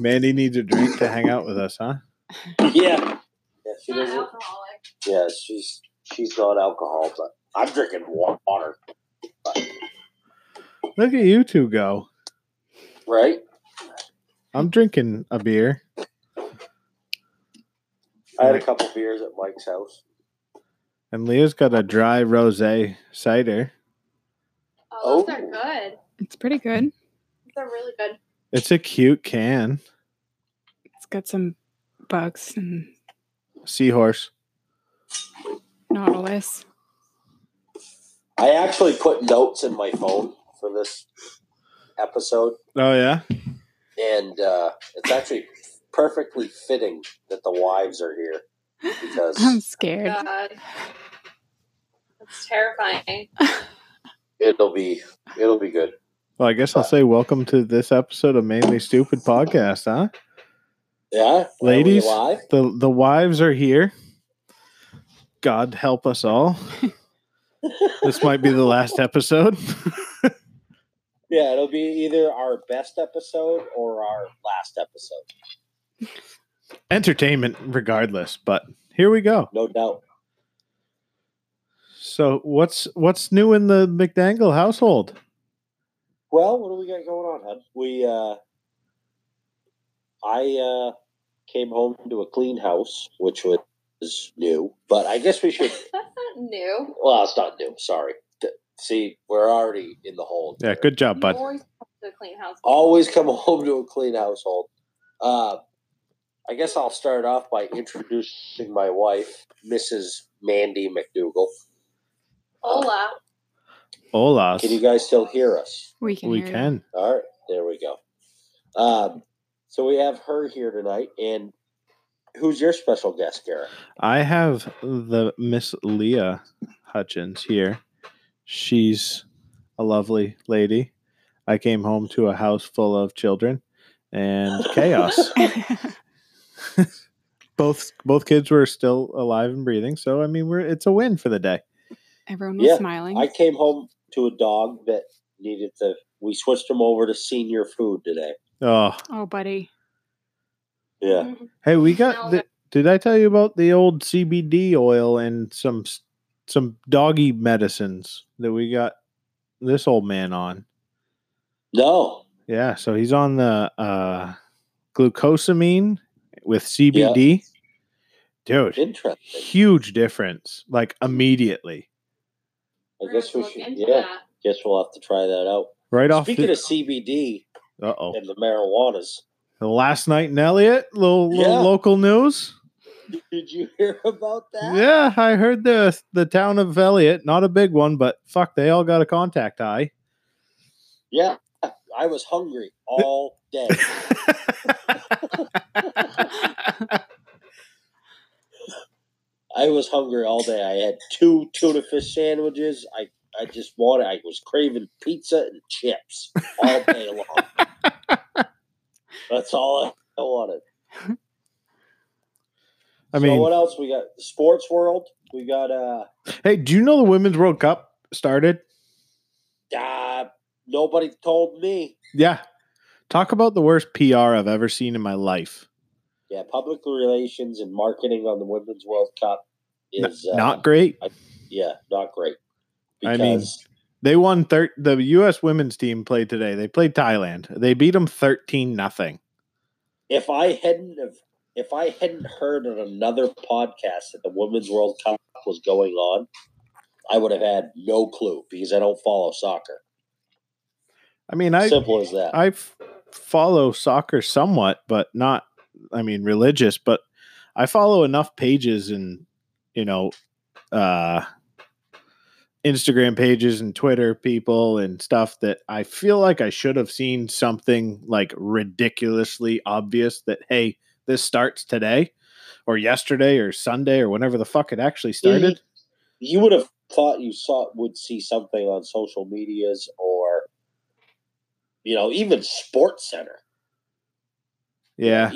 Mandy needs a drink to hang out with us, huh? Yeah. Yeah, she doesn't. alcoholic. Yeah, she's she's not alcohol, but I'm drinking wa- water. Look at you two go. Right? I'm drinking a beer. I had a couple beers at Mike's house. And Leah's got a dry rosé cider. Oh, those Oh. are good. It's pretty good. They're really good. It's a cute can. It's got some bugs and Seahorse. nautilus. I actually put notes in my phone for this episode, Oh yeah. and uh, it's actually perfectly fitting that the wives are here because I'm scared. God. It's terrifying. it'll be it'll be good. Well, I guess I'll say welcome to this episode of Mainly Stupid Podcast, huh? Yeah, Ladies? The the wives are here. God help us all. this might be the last episode. Yeah, it'll be either our best episode or our last episode, Entertainment regardless, but here we go. no doubt. So what's what's new in the McDangle household? Well, what do we got going on, hon? We uh I uh came home to a clean house, which was new, but I guess we should That's not new. well, it's not new, sorry. See, we're already in the hole. Yeah, good job, You bud. always come to a clean house. Always come home to a clean household. Uh I guess I'll start off by introducing my wife, Mrs. Mandy McDougal. Hola. Hola. Can you guys still hear us? We can. We hear you. can. All right, there we go. Um, so we have her here tonight, and who's your special guest, Garrett? I have the Miss Leah Hutchins here. She's a lovely lady. I came home to a house full of children and chaos. both both kids were still alive and breathing, so I mean, we're it's a win for the day. Everyone was Yeah, smiling. I came home to a dog that needed to. We switched him over to senior food today. Oh, oh, buddy. Yeah, Mhm. hey, we got. The, did I tell you about the old CBD oil and some some doggy medicines that we got this old man on? no, Yeah, so he's on the uh, glucosamine with CBD. Dude, interesting. huge difference. Like immediately, I guess we should. Yeah, that. guess we'll have to try that out. right off. Speaking The, of CBD uh oh, and the marijuanas, the last night in Elliott, little, little Yeah. local news. did you hear about that? Yeah, I heard the the town of Elliott, not a big one, but fuck, they all got a contact eye. Yeah, I was hungry all day. I was hungry all day. I had two tuna fish sandwiches. I, I just wanted, I was craving pizza and chips all day long. That's all I, I wanted. I so mean, what else we got? Sports world. We got uh, hey, do you know the Women's World Cup started? uh nobody told me. Yeah. Talk about the worst PR I've ever seen in my life. Yeah, public relations and marketing on the Women's World Cup N- is uh, not great. Yeah, not great. I mean, They won thir- the US women's team played today. They played Thailand. They beat them 13 nothing. if I hadn't have if I hadn't heard on another podcast that the Women's World Cup was going on, I would have had no clue because I don't follow soccer. I mean, I Simple as that. I f- follow soccer somewhat, but not I mean religious, but I follow enough pages and you know uh Instagram pages and Twitter people and stuff that I feel like I should have seen something like ridiculously obvious that hey, this starts today or yesterday or Sunday or whenever the fuck it actually started. you would have thought you saw would see something on social medias or you know even Sports Center. Yeah.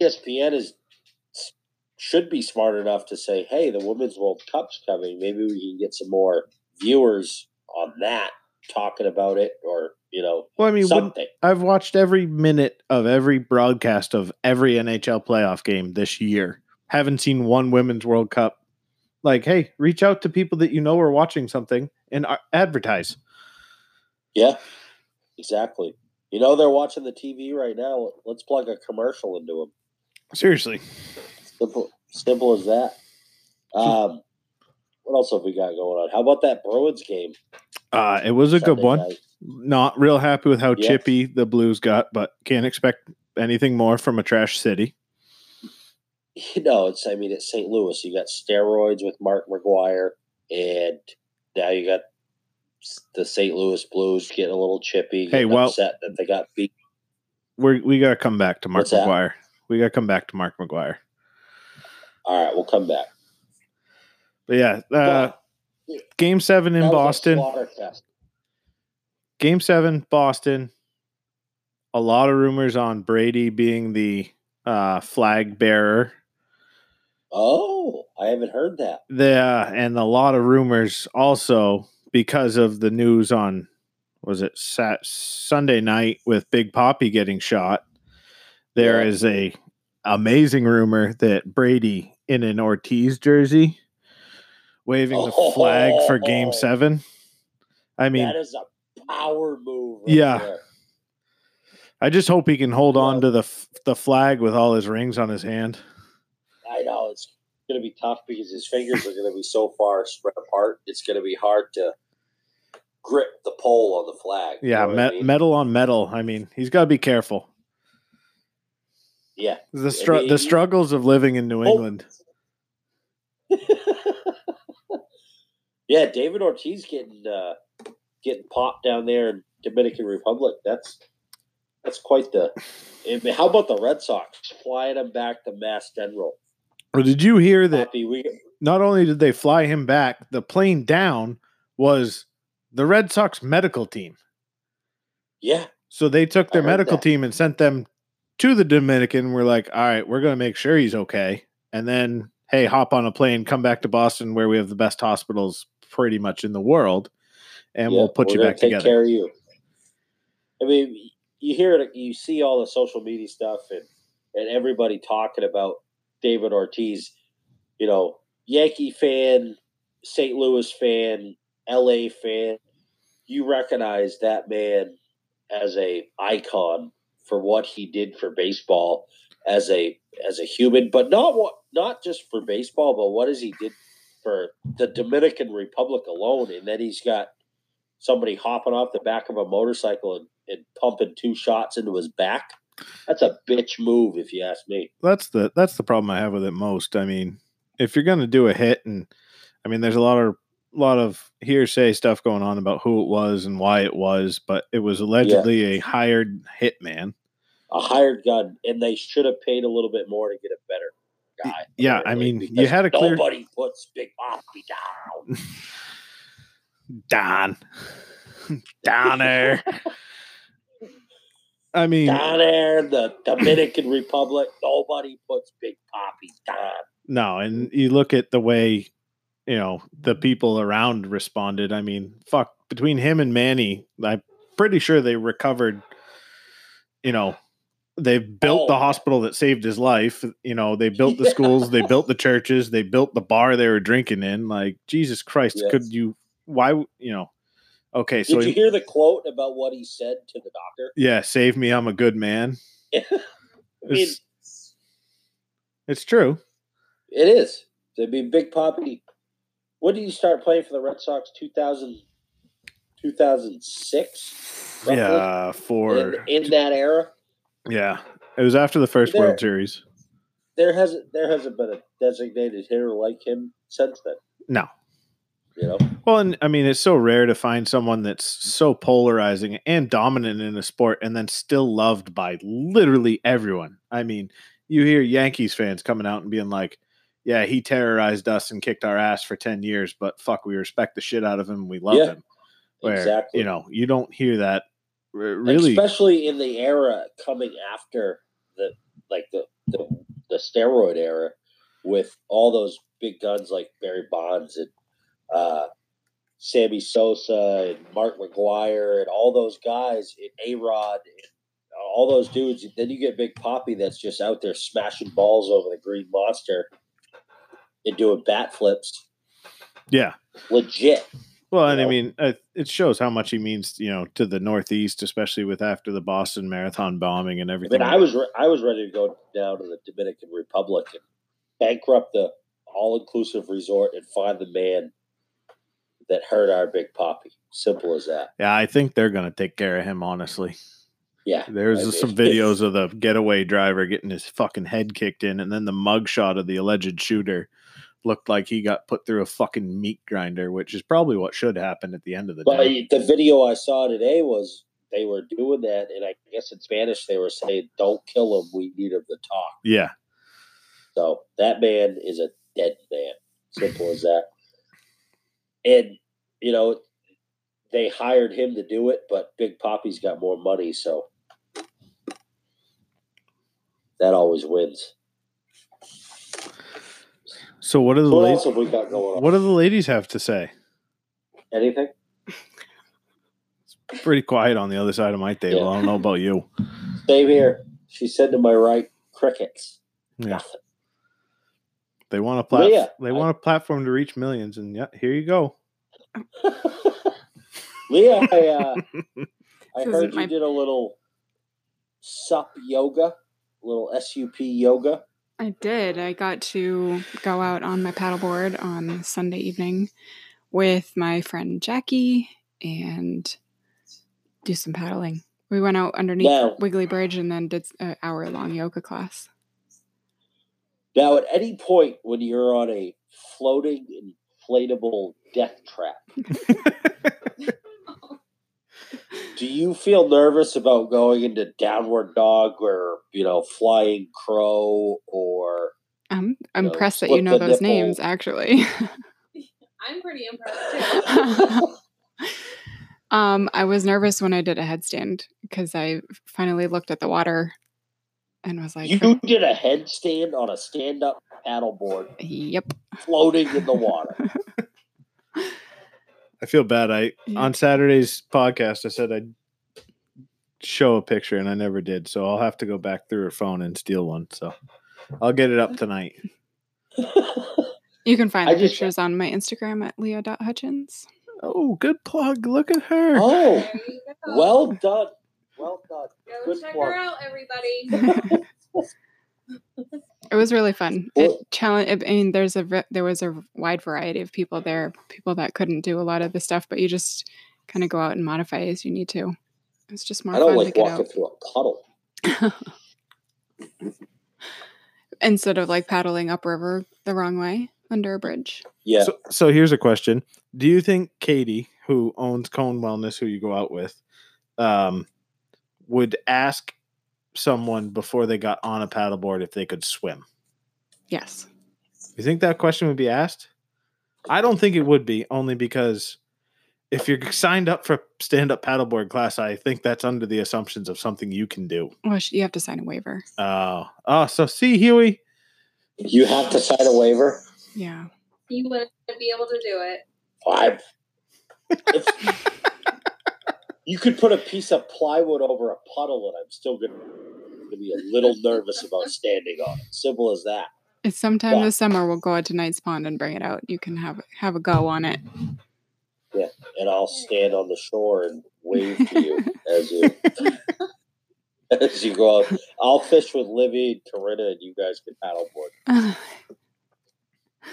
ESPN is should be smart enough to say, "Hey, the Women's World Cup's coming. Maybe we can get some more viewers on that." talking about it or you know Well, I mean, something. I've watched every minute of every broadcast of every NHL playoff game this year. Haven't seen one Women's World Cup. Like, hey, reach out to people that you know are watching something and uh, advertise. Yeah, exactly. You know they're watching the TV right now. Let's plug a commercial into them. Seriously. Simple, simple as that. Um, what else have we got going on? How about that Bruins game? Uh, it was a good one. night? Not real happy with how Yeah. chippy the Blues got, but can't expect anything more from a trash city. You know, it's I mean it's St. Louis. You got steroids with Mark McGwire, and now you got the St. Louis Blues getting a little chippy. Hey, well- upset that they got beat. We're, we got to come back to Mark What's that? McGwire. We got to come back to Mark McGwire. All right, we'll come back. But yeah, uh, game seven in That was a Boston. Game seven, Boston. A lot of rumors on Brady being the uh, flag bearer. Oh, I haven't heard that. The uh, and a lot of rumors also because of the news on was it Sat Sunday night with Big Poppy getting shot. There Yeah. is a amazing rumor that Brady in an Ortiz jersey waving the flag for Game Oh. Seven. I mean, that is a power move. right Yeah. there. I just hope he can hold on to the the flag with all his rings on his hand. I know it's going to be tough because his fingers are going to be so far spread apart. It's going to be hard to grip the pole on the flag. you Yeah, know what I mean? metal on metal. I mean, he's got to be careful. Yeah. The str- mean, the struggles of living in New Oh. England. yeah, David Ortiz getting uh, getting popped down there in Dominican Republic. That's that's quite the. I mean, how about the Red Sox flying him back to Mass General? Well, did you hear that? Poppy, we Not only did they fly him back, the plane down was the Red Sox medical team. yeah, So they took their medical that. team and sent them to the Dominican. We're like, all right, we're going to make sure he's okay. And then, hey, hop on a plane, come back to Boston where we have the best hospitals pretty much in the world, and yeah, we'll put you back take together. Care of you. I mean, you hear it, you see all the social media stuff, and and everybody talking about David Ortiz. You know, Yankee fan, St. Louis fan, L.A. fan. You recognize that man as a icon for what he did for baseball as a as a human, but not what not just for baseball, but what is he did for the Dominican Republic alone, and then he's got somebody hopping off the back of a motorcycle and, and pumping two shots into his back. That's a bitch move, if you ask me. that's the that's the problem I have with it most. I mean, if you're gonna do a hit, and I mean, there's a lot of lot of hearsay stuff going on about who it was and why it was, but it was allegedly a hired hitman. A hired gun, and they should have paid a little bit more to get a better guy. Yeah, I mean, you had a clear- nobody puts Big Poppy down. Don, down there. I mean, Donner, the Dominican Republic, nobody puts Big Poppy down. no, and you look at the way you know the people around responded. I mean, fuck, between him and Manny, I'm pretty sure they recovered. You know, they built the Oh. hospital that saved his life. You know, they built the Yeah. schools, they built the churches, they built the bar they were drinking in. Like Jesus Christ, Yes. could you? Why? You know? Okay, so Did you he- hear the quote about what he said to the doctor? yeah, save me, I'm a good man. I mean, It's, it's true. it is. I be Big Poppy. When did you start playing for the Red Sox? 2000, 2006? roughly? Yeah, for In, in that era, yeah, it was after the first There- World Series. there hasn't there hasn't been a designated hitter like him since then. No. You know, Well, and I mean, it's so rare to find someone that's so polarizing and dominant in a sport and then still loved by literally everyone. I mean, you hear Yankees fans coming out and being like, yeah, he terrorized us and kicked our ass for 10 years, but fuck, we respect the shit out of him. We love Yeah, him. Where, exactly. you know, you don't hear that really. especially in the era coming after the like the the, the steroid era with all those big guns like Barry Bonds and uh, Sammy Sosa and Mark McGwire and all those guys, and A Rod, and all those dudes. Then you get Big Poppy that's just out there smashing balls over the Green Monster and doing bat flips. Yeah. Legit. Well, and I mean, uh, it shows how much he means, you know, to the Northeast, especially with after the Boston Marathon bombing and I everything. mean, I was re- I was ready to go down to the Dominican Republic and bankrupt the all inclusive resort and find the man that hurt our Big Poppy. Simple as that. yeah, I think they're going to take care of him, honestly. Yeah. There's I some mean- videos of the getaway driver getting his fucking head kicked in, and then the mug shot of the alleged shooter looked like he got put through a fucking meat grinder, which is probably what should happen at the end of the But day. the video I saw today was they were doing that, and I guess in Spanish they were saying, "Don't kill him. We need him to talk." Yeah. So that man is a dead man. Simple as that. And you know, they hired him to do it, but Big Poppy's got more money, so that always wins. So what do the what la- else have we got going on? what do the ladies have to say? Anything? It's pretty quiet on the other side of my table. Yeah. I don't know about you. Same here. She said to my right, crickets. Yeah. Nothing. They want a plat- Leah, they I- want a platform to reach millions, and yeah, here you go. Leah, I, uh, I heard you my- did a little sup yoga, little SUP yoga. I did. I got to go out on my paddleboard on Sunday evening with my friend Jackie and do some paddling. We went out underneath Now- Wiggly Bridge and then did an hour long yoga class. Now, at any point when you're on a floating inflatable death trap, do you feel nervous about going into downward dog or you know flying crow or I'm know, impressed that you know those nipple. names, actually. I'm pretty impressed too. um, I was nervous when I did a headstand because I finally looked at the water and was like, you did a headstand on a stand-up paddleboard "Yep." floating in the water? I feel bad. I Yeah. on Saturday's podcast I said I'd show a picture and I never did, so I'll have to go back through her phone and steal one. So I'll get it up tonight. You can find I the just- pictures on my Instagram at leo.hutchins. Oh, good plug. Look at her. oh, There you go. well done, well done. go good check plug. her out, everybody. It was really fun. It challenge. I mean, there's a there was a wide variety of people there. People that couldn't do a lot of the stuff, but you just kind of go out and modify as you need to. It's just more I don't fun to like get walking out through a puddle. instead of like paddling upriver the wrong way under a bridge. Yeah, So, so here's a question: Do you think Katie, who owns Cone Wellness, who you go out with, um, would ask someone before they got on a paddleboard if they could swim? Yes. You think that question would be asked? I don't think it would be, only because if you're signed up for stand-up paddleboard class, I think that's under the assumptions of something you can do. Well, you have to sign a waiver. Oh, oh, so see, Huey, you have to sign a waiver. Yeah. you wouldn't be able to do it. I, if, you could put a piece of plywood over a puddle, and I'm still gonna, gonna be a little nervous about standing on it. Simple as that. It's sometime Yeah. this summer we'll go out to Knight's Pond and bring it out. You can have have a go on it. Yeah, and I'll stand on the shore and wave to you as you as you go out. I'll fish with Livy and Corinna, and you guys can paddleboard.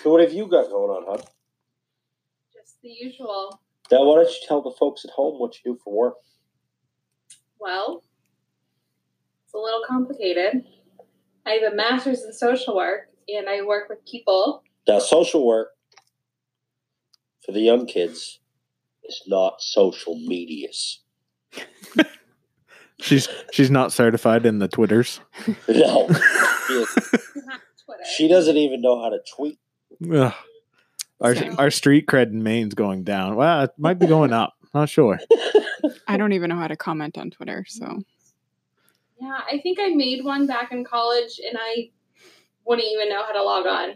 So, what have you got going on, hon? Just the usual. Now, why don't you tell the folks at home what you do for work? Well, it's a little complicated. I have a master's in social work, and I work with people. Now, social work for the young kids is not social medias. she's she's not certified in the Twitters. No, she, Twitter. she doesn't even know how to tweet. Ugh. Our So- our street cred in Maine's going down. Well, it might be going up. Not sure. I don't even know how to comment on Twitter, so Yeah, I think I made one back in college, and I wouldn't even know how to log on.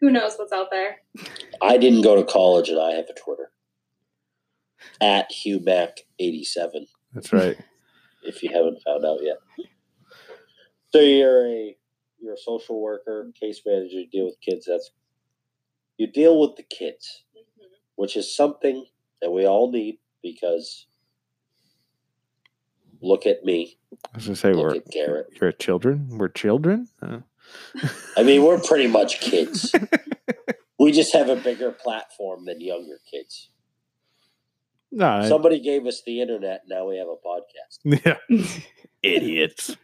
Who knows what's out there? I didn't go to college, and I have a Twitter. at HughMac87 That's right. if you haven't found out yet. So you're a you're a social worker, case manager, you deal with kids. That's you deal with the kids, Mhm. which is something that we all need because look at me, I was gonna say look we're at Garrett. you're children. We're children. Uh, I mean, we're pretty much kids. we just have a bigger platform than younger kids. no, I- Somebody gave us the internet. Now we have a podcast. yeah, idiots.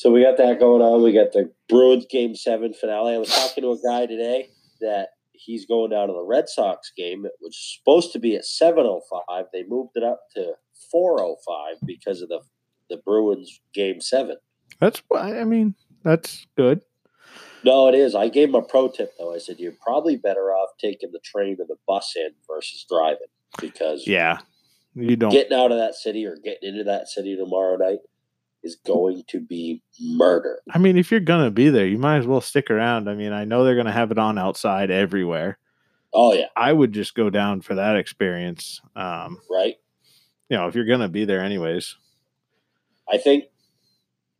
So we got that going on. We got the Bruins game seven finale. I was talking to a guy today that he's going down to the Red Sox game, which was supposed to be at seven oh five. They moved it up to four oh five because of the the Bruins game seven. That's. I mean, that's good. No, it is. I gave him a pro tip though. I said you're probably better off taking the train or the bus in versus driving because Yeah, you don't. getting out of that city or getting into that city tomorrow night is going to be murder. I mean, if you're gonna be there, you might as well stick around. I mean, I know they're gonna have it on outside everywhere. Oh yeah, I would just go down for that experience. Um, right. you know, if you're gonna be there anyways. I think,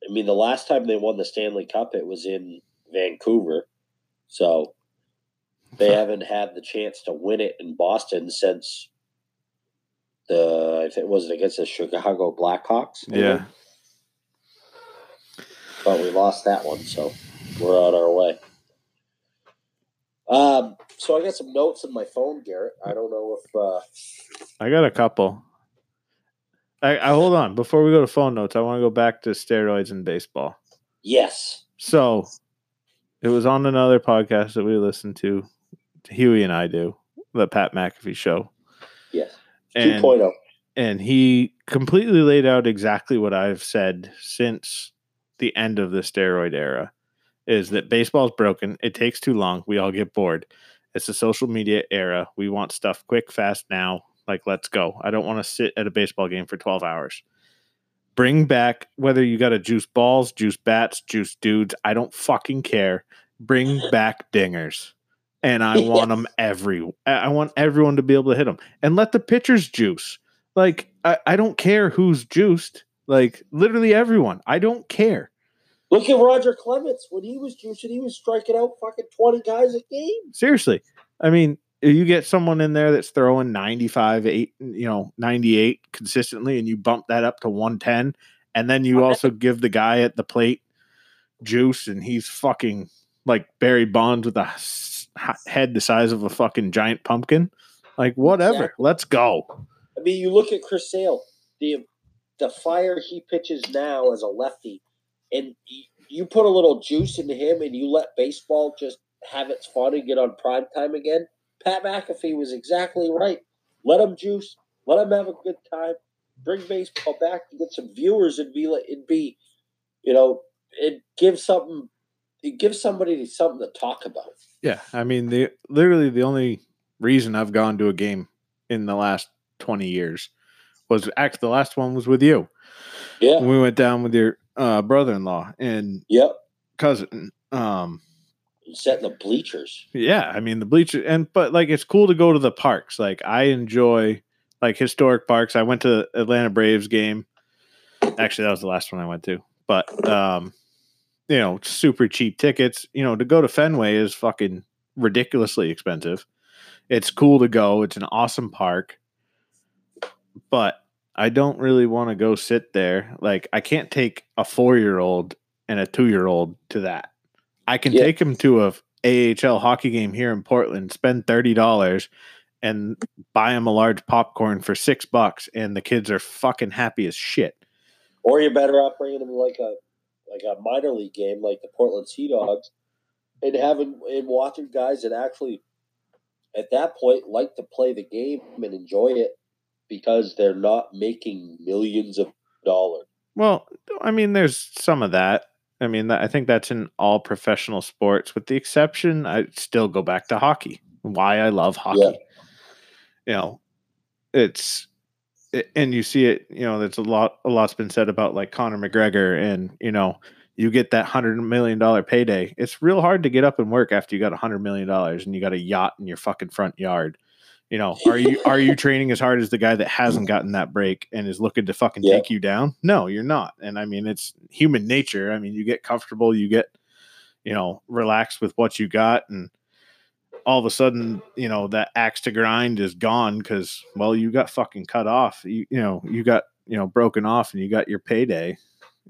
I mean, the last time they won the Stanley Cup, it was in Vancouver. So they haven't had the chance to win it in Boston since the, if it was it against the Chicago Blackhawks? Yeah. But we lost that one, so we're on our way. Um, so I got some notes in my phone, Garrett. I don't know if uh, I got a couple. I, I hold on before we go to phone notes. I want to go back to steroids in baseball. yes, So it was on another podcast that we listened to. Huey and I do the Pat McAfee show, yes, and 2.0. and he completely laid out exactly what I've said since the end of the steroid era is that baseball's broken. It takes too long. We all get bored. It's a social media era. We want stuff quick, fast now. Like, let's go. I don't want to sit at a baseball game for 12 hours. Bring back whether you got to juice balls, juice bats, juice dudes. I don't fucking care. Bring back dingers. And I want them every. I I want everyone to be able to hit them and let the pitchers juice. Like I, I don't care who's juiced. Like literally everyone. I don't care. Look at Roger Clemens when he was juicing, he was striking out fucking twenty guys a game. Seriously. I mean, you get someone in there that's throwing 95, 8, you know, 98 consistently and you bump that up to 110 and then you also give the guy at the plate juice and he's fucking like Barry Bonds with a head the size of a fucking giant pumpkin. Like whatever. Exactly. Let's go. I mean, you look at Chris Sale, the the fire he pitches now as a lefty, and you put a little juice into him, and you let baseball just have its fun and get on prime time again. Pat McAfee was exactly right. Let him juice. Let him have a good time. Bring baseball back and get some viewers and be and be, you know, it gives something. It gives somebody something to talk about. Yeah, I mean, the literally the only reason I've gone to a game in the last twenty years was actually the last one was with you. Yeah. We went down with your uh, brother-in-law and Yep. cousin. Um, Setting the bleachers. yeah, I mean the bleachers and but like it's cool to go to the parks. Like I enjoy like historic parks. I went to Atlanta Braves game. Actually, that was the last one I went to. But um, you know, super cheap tickets. You know, to go to Fenway is fucking ridiculously expensive. It's cool to go. It's an awesome park. But I don't really want to go sit there. Like I can't take a 4-year-old and a 2-year-old to that. I can Yeah. take them to a AHL hockey game here in Portland, spend thirty dollars, and buy them a large popcorn for six bucks, and the kids are fucking happy as shit. Or you're better off bringing them like a like a minor league game, like the Portland Sea Dogs, and having and watching guys that actually, at that point, like to play the game and enjoy it because they're not making millions of dollars. Well, I mean, there's some of that. I mean, I think that's in all professional sports, with the exception, I still go back to hockey. Why I love hockey. Yeah. You know, it's it- and you see it. You know, there's a lot. A lot's been said about like Conor McGregor, and you know, you get that hundred million dollar payday. It's real hard to get up and work after you got a hundred million dollars and you got a yacht in your fucking front yard. You know, are you are you training as hard as the guy that hasn't gotten that break and is looking to fucking Yeah. take you down? No, you're not. And I mean, it's human nature. I mean, you get comfortable, you get, you know, relaxed with what you got, and all of a sudden, you know, that axe to grind is gone because, well, you got fucking cut off. You, you know, you got, you know, broken off and you got your payday.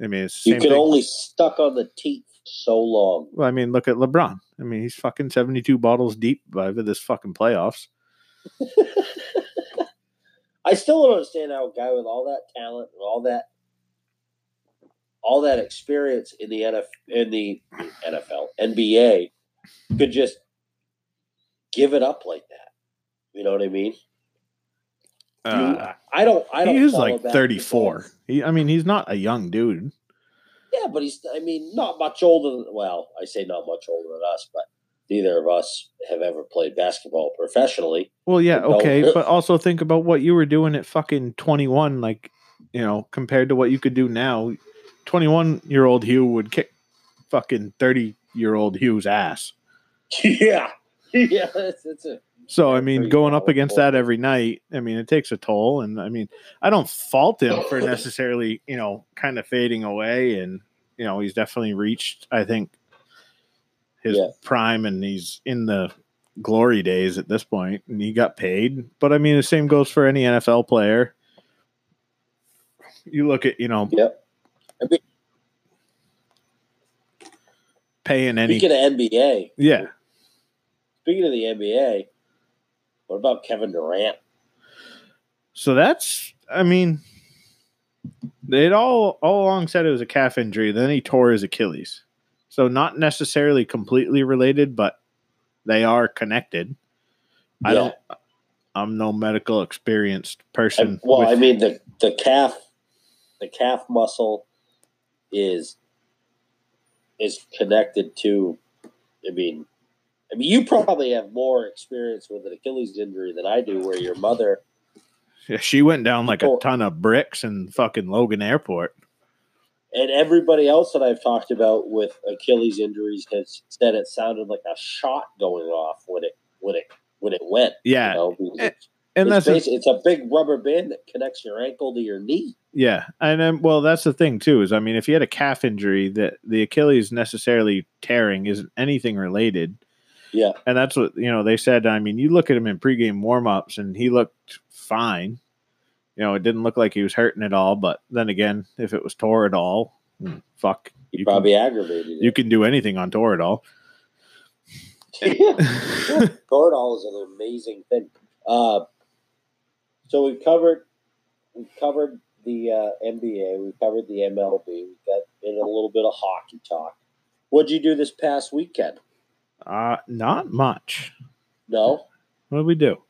I mean, it's You can thing. only stuck on the teeth so long. well, I mean, look at LeBron. I mean, he's fucking 72 bottles deep by this fucking playoffs. I still don't understand how a guy with all that talent and all that all that experience in the NF in the NFL, NBA could just give it up like that. You know what I mean? Uh, I don't I don't he is follow like 34. He, I mean, he's not a young dude. Yeah, but he's I mean not much older than well, I say not much older than us, but neither of us have ever played basketball professionally. Well, yeah, okay, but also think about what you were doing at fucking 21, like, you know, compared to what you could do now. 21 year old Hugh would kick fucking 30 year old Hugh's ass. yeah. Yeah, it's, it's a So, I mean, going up against that every night, I mean, it takes a toll. And I mean, I don't fault him for necessarily, you know, kind of fading away. And, you know, he's definitely reached, I think, his Yeah. prime and he's in the glory days at this point and he got paid. But I mean, the same goes for any NFL player. You look at, you know, Yep. I mean, paying any. speaking of NBA, Yeah. speaking of the NBA, what about Kevin Durant? So that's, I mean, they'd all all along said it was a calf injury. Then he tore his Achilles. So not necessarily completely related, but they are connected. I don't. I'm no medical experienced person. I- well, I mean the the calf, the calf muscle is is connected to. I mean, I mean, you probably have more experience with an Achilles injury than I do. Where your mother, she went down like a ton of bricks in fucking Logan Airport. And everybody else that I've talked about with Achilles injuries has said it sounded like a shot going off when it when it when it went. Yeah, you know, because Eh, and it's, that's a- it's a big rubber band that connects your ankle to your knee. Yeah, and then well, that's the thing too. Is I mean, if you had a calf injury, that the Achilles necessarily tearing isn't anything related. Yeah. and that's what you know. They said. I mean, you look at him in pregame warmups, and he looked fine. You know, it didn't look like he was hurting at all. But then again, if it was Toradol, hmm, fuck, He you probably aggravated can, it. you can do anything on Toradol. Toradol is an amazing thing. Uh, so we've covered we've covered the uh, NBA, we've covered the MLB, we've got in a little bit of hockey talk. What'd you do this past weekend? uh, not much. No, What did we do?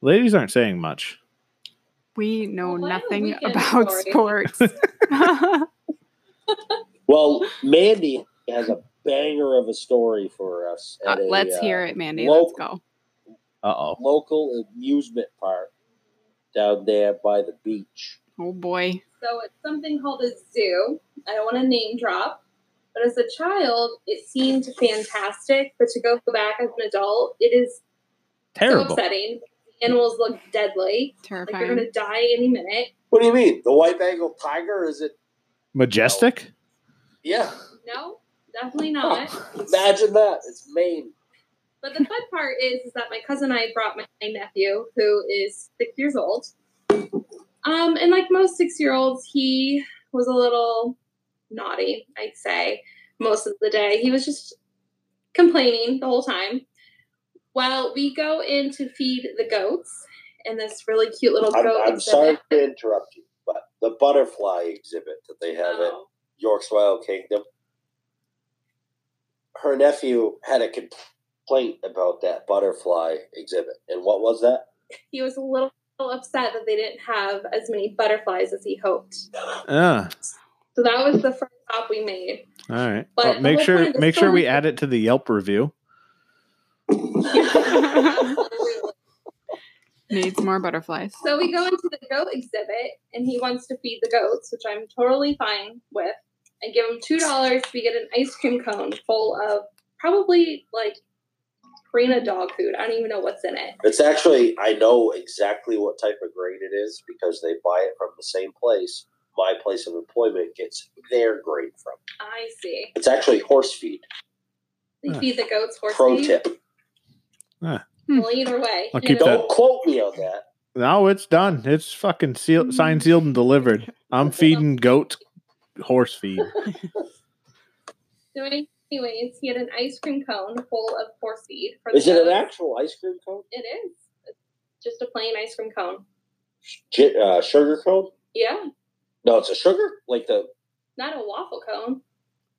Ladies aren't saying much. We know Well, nothing weekend about story. sports. well, Mandy has a banger of a story for us. Uh, a, let's uh, hear it, Mandy. local- Let's go. Uh oh. Local amusement park down there by the beach. Oh boy. So it's something called a zoo. I don't want to name drop, but as a child, it seemed fantastic. But to go back as an adult, it is so Terrible. upsetting. The animals look deadly. Terrifying. Like they're going to die any minute. What do you mean? The white Bengal tiger? Is it? Majestic. Yeah. No, definitely not. Imagine that. It's Maine. But the fun part is, is that my cousin and I brought my nephew, who is six years old. Um, and like most six year olds, he was a little naughty, I'd say, most of the day. He was just complaining the whole time. Well, we go in to feed the goats, and this really cute little I'm, goat I'm exhibit. sorry to interrupt you, but the butterfly exhibit that they have at Oh, York's Wild Kingdom, her nephew had a complaint about that butterfly exhibit. And what was that? he was a little upset that they didn't have as many butterflies as he hoped. Ah, So that was the first stop we made. all right. But Well, make sure point of make sure we add it to the Yelp review. Needs more butterflies. So we go into the goat exhibit, and he wants to feed the goats, which I'm totally fine with. I give him two dollars to get an ice cream cone full of probably like Purina dog food. I don't even know what's in it. It's actually I know exactly what type of grain it is because they buy it from the same place. My place of employment gets their grain from. I see. It's actually horse feed. They feed the goats horse Pro feed. tip. Well, either way, I'll keep Don't quote me on that. No, it's done. It's fucking sealed, signed, sealed, and delivered. I'm feeding goat horse feed. So anyways, he had an ice cream cone full of horse feed. For the Is it an actual ice cream cone? It is. It's just a plain ice cream cone. J- uh, sugar cone? Yeah, No, it's a sugar like the not a waffle cone.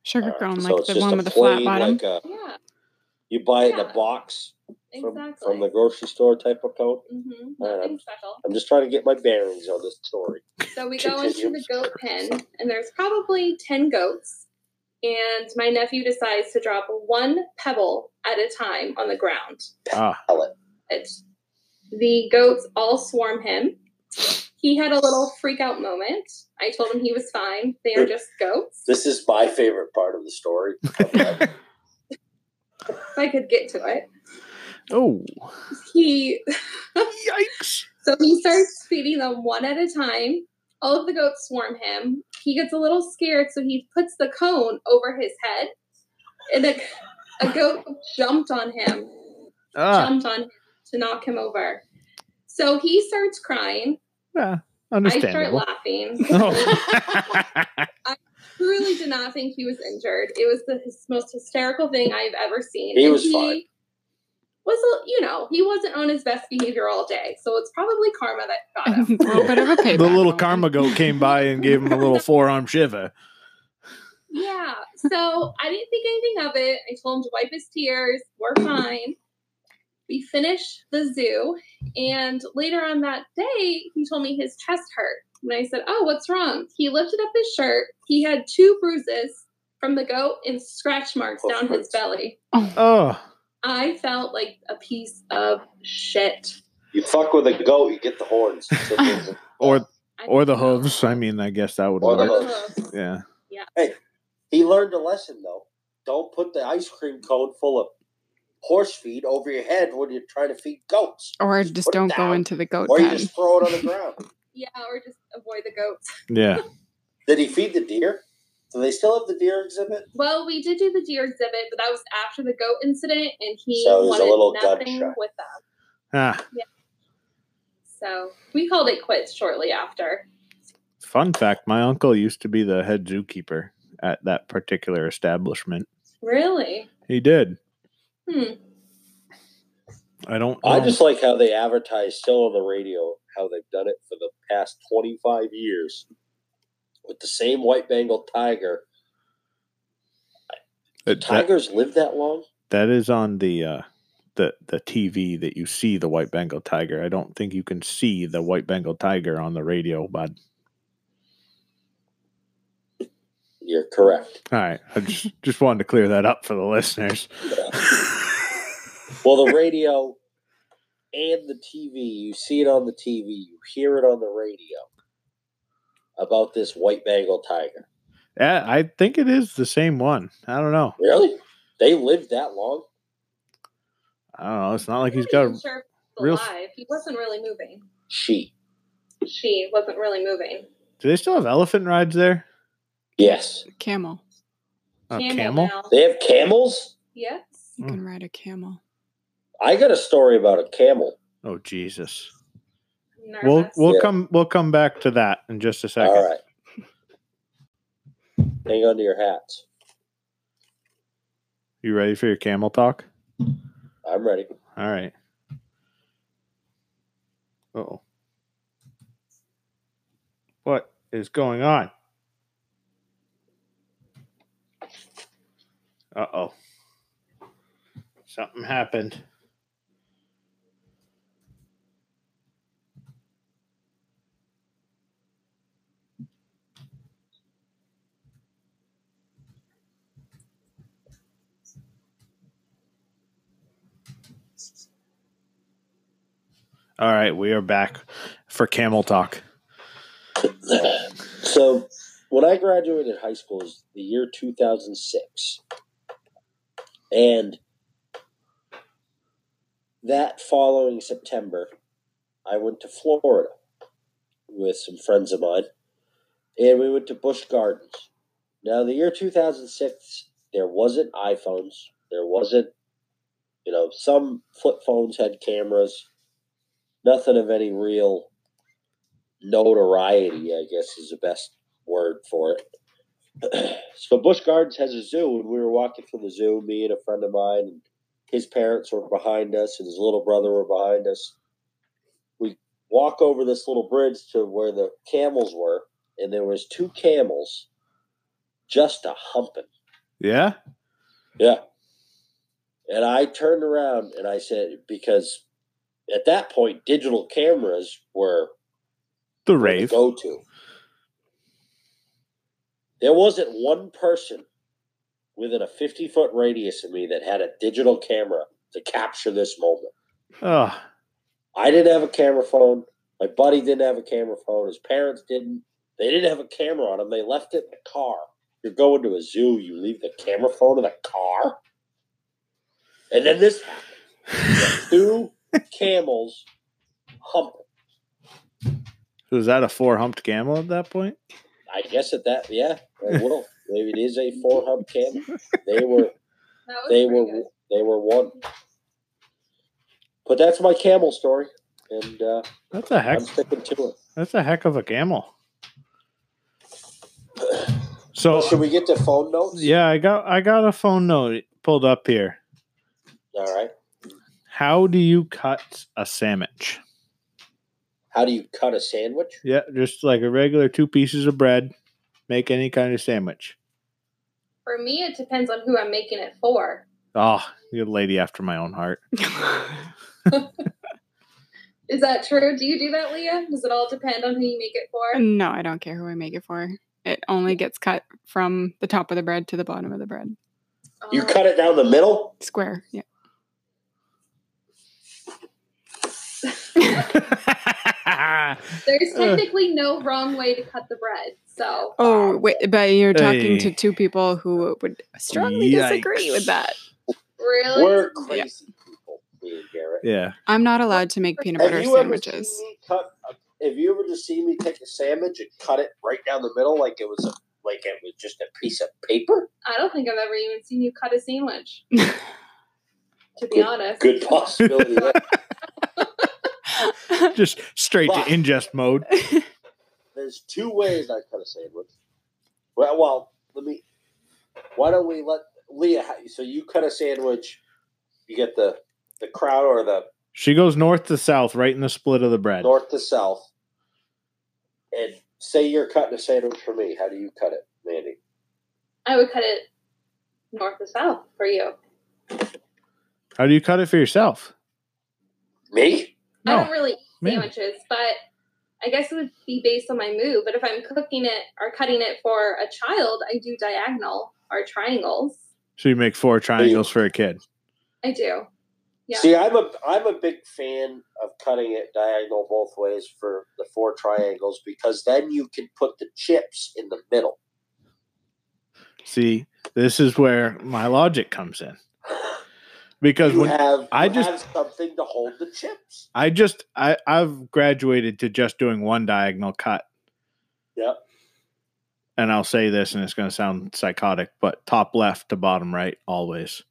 Sugar uh, cone, so like it's the one with the flat bottom. Like a, Yeah, you buy it in a box from, exactly. from the grocery store type of cone. hmm Alright, Nothing special. I'm just trying to get my bearings on this story. So we go into the goat pen, and there's probably 10 goats. And my nephew decides to drop one pebble at a time on the ground. Ah, It, the goats all swarm him. He had a little freak out moment. I told him he was fine. They are just goats. This is my favorite part of the story. If I could get to it. Oh, He yikes! So he starts feeding them one at a time. All of the goats swarm him. He gets a little scared, so he puts the cone over his head. And a, a goat jumped on him, Ah, jumped on him to knock him over. So he starts crying. yeah, I start laughing. Oh. Truly did not think he was injured. It was the his most hysterical thing I've ever seen. He And was fine. Was a- you know he wasn't on his best behavior all day, so it's probably karma that got a him. little bit of a payback. the little karma goat came by and gave him a little forearm shiver. Yeah. So I didn't think anything of it. I told him to wipe his tears. We're fine. We finished the zoo, and later on that day, he told me his chest hurt. And I said, Oh, what's wrong? He lifted up his shirt. He had two bruises from the goat and scratch marks Oh, down his hurts. belly. Oh, I felt like a piece of shit. You fuck with a goat, you get the horns. or or the hooves. I mean, I guess that would Or work. Or the hooves. hooves. Yeah. he learned a lesson though. Don't put the ice cream cone full of horse feed over your head when you're trying to feed goats. Or just Put it don't go into the goat Or you pen. just throw it on the ground. Yeah, or just avoid the goats. Yeah. Did he feed the deer? Do they still have the deer exhibit? Well, we did do the deer exhibit, but that was after the goat incident, and he So there's a wanted little nothing with them. Ah, So we called it quits shortly after. fun fact: my uncle used to be the head zookeeper at that particular establishment. Really? He did. Hmm. I don't. I just like how they advertise still on the radio how they've done it for the past 25 years with the same white Bengal tiger. That- that- Tigers live that long? that is on the uh, the the TV that you see the white Bengal tiger. I don't think you can see the white Bengal tiger on the radio, bud. You're correct. All right, I just just wanted to clear that up for the listeners. Well, the radio and the TV, you see it on the TV, you hear it on the radio about this white Bengal tiger. yeah, I think it is the same one. I don't know. Really? They lived that long? I don't know. It's not like he's got. even sure if real- alive. He wasn't really moving. She. She wasn't really moving. Do they still have elephant rides there? Yes. Camel. A camel? now. They have camels? Yes. You Mm. can ride a camel. I got a story about a camel. Oh Jesus! Nervous. We'll we'll Yeah. come we'll come back to that in just a second. All right. Hang on to your hats. You ready for your camel talk? I'm ready. All right. Oh. What is going on? Uh oh. Something happened. All right, we are back for camel talk. So when I graduated high school is the year 2006. And that following September, I went to Florida with some friends of mine, and we went to Busch Gardens. Now, the year 2006, there wasn't iPhones, there wasn't, you know, some flip phones had cameras, nothing of any real notoriety, I guess is the best word for it. so Busch Gardens has a zoo, and we were walking through the zoo, me and a friend of mine, and his parents were behind us, and his little brother were behind us. We walk over this little bridge to where the camels were, and there was two camels just a humping. Yeah. Yeah. And I turned around and I said, because at that point, digital cameras were The rave. go to. There wasn't one person within a 50 foot radius of me that had a digital camera to capture this moment. Oh, I didn't have a camera phone. My buddy didn't have a camera phone. His parents didn't. They didn't have a camera on them. They left it in the car. You're going to a zoo. You leave the camera phone in the car. And then this happened. Two camels humping. was that a four humped camel at that point? I guess at that, yeah, I will. Maybe it is a four hump camel. They were, they were, good. they were one. But that's my camel story, and uh, That's a heck. I'm sticking to it. That's a heck of a camel. So Should we get to phone notes? yeah, I got I got a phone note pulled up here. All right. How do you cut a sandwich? How do you cut a sandwich? Yeah, just like a regular two pieces of bread. Make any kind of sandwich. For me, it depends on who I'm making it for. Oh, you're a lady after my own heart. Is that true? Do you do that, Leah? Does it all depend on who you make it for? no, I don't care who I make it for. It only gets cut from the top of the bread to the bottom of the bread. You Um, cut it down the middle. Square. Yeah. There's uh. technically no wrong way to cut the bread. So Oh, um, wait, but you're talking to two people who would strongly disagree with that. really, We're crazy people, me and Garrett. yeah. I'm not allowed to make peanut butter sandwiches. cut? A, have you ever just seen me take a sandwich and cut it right down the middle like it was a like it was just a piece of paper? I don't think I've ever even seen you cut a sandwich. To be honest, Good possibility. there. Just straight But- to ingest mode. There's two ways I cut a sandwich. Well, well, let me. Why don't we let Leah? So you cut a sandwich. You get the the crown or the She goes north to south, right in the split of the bread. north to south. And say you're cutting a sandwich for me. How do you cut it, Mandy? I would cut it north to south for you. How do you cut it for yourself? Me? I No, don't really eat me. sandwiches, but I guess it would be based on my mood. But if I'm cooking it or cutting it for a child, I do diagonal or triangles. So you make four triangles for a kid. I do. Yeah. See, I'm a I'm a big fan of cutting it diagonal both ways for the four triangles because then you can put the chips in the middle. See, this is where my logic comes in. Because You when have I you just- have something to hold the chips. I just I I've graduated to just doing one diagonal cut. Yep. And I'll say this and it's going to sound psychotic, but top left to bottom right always.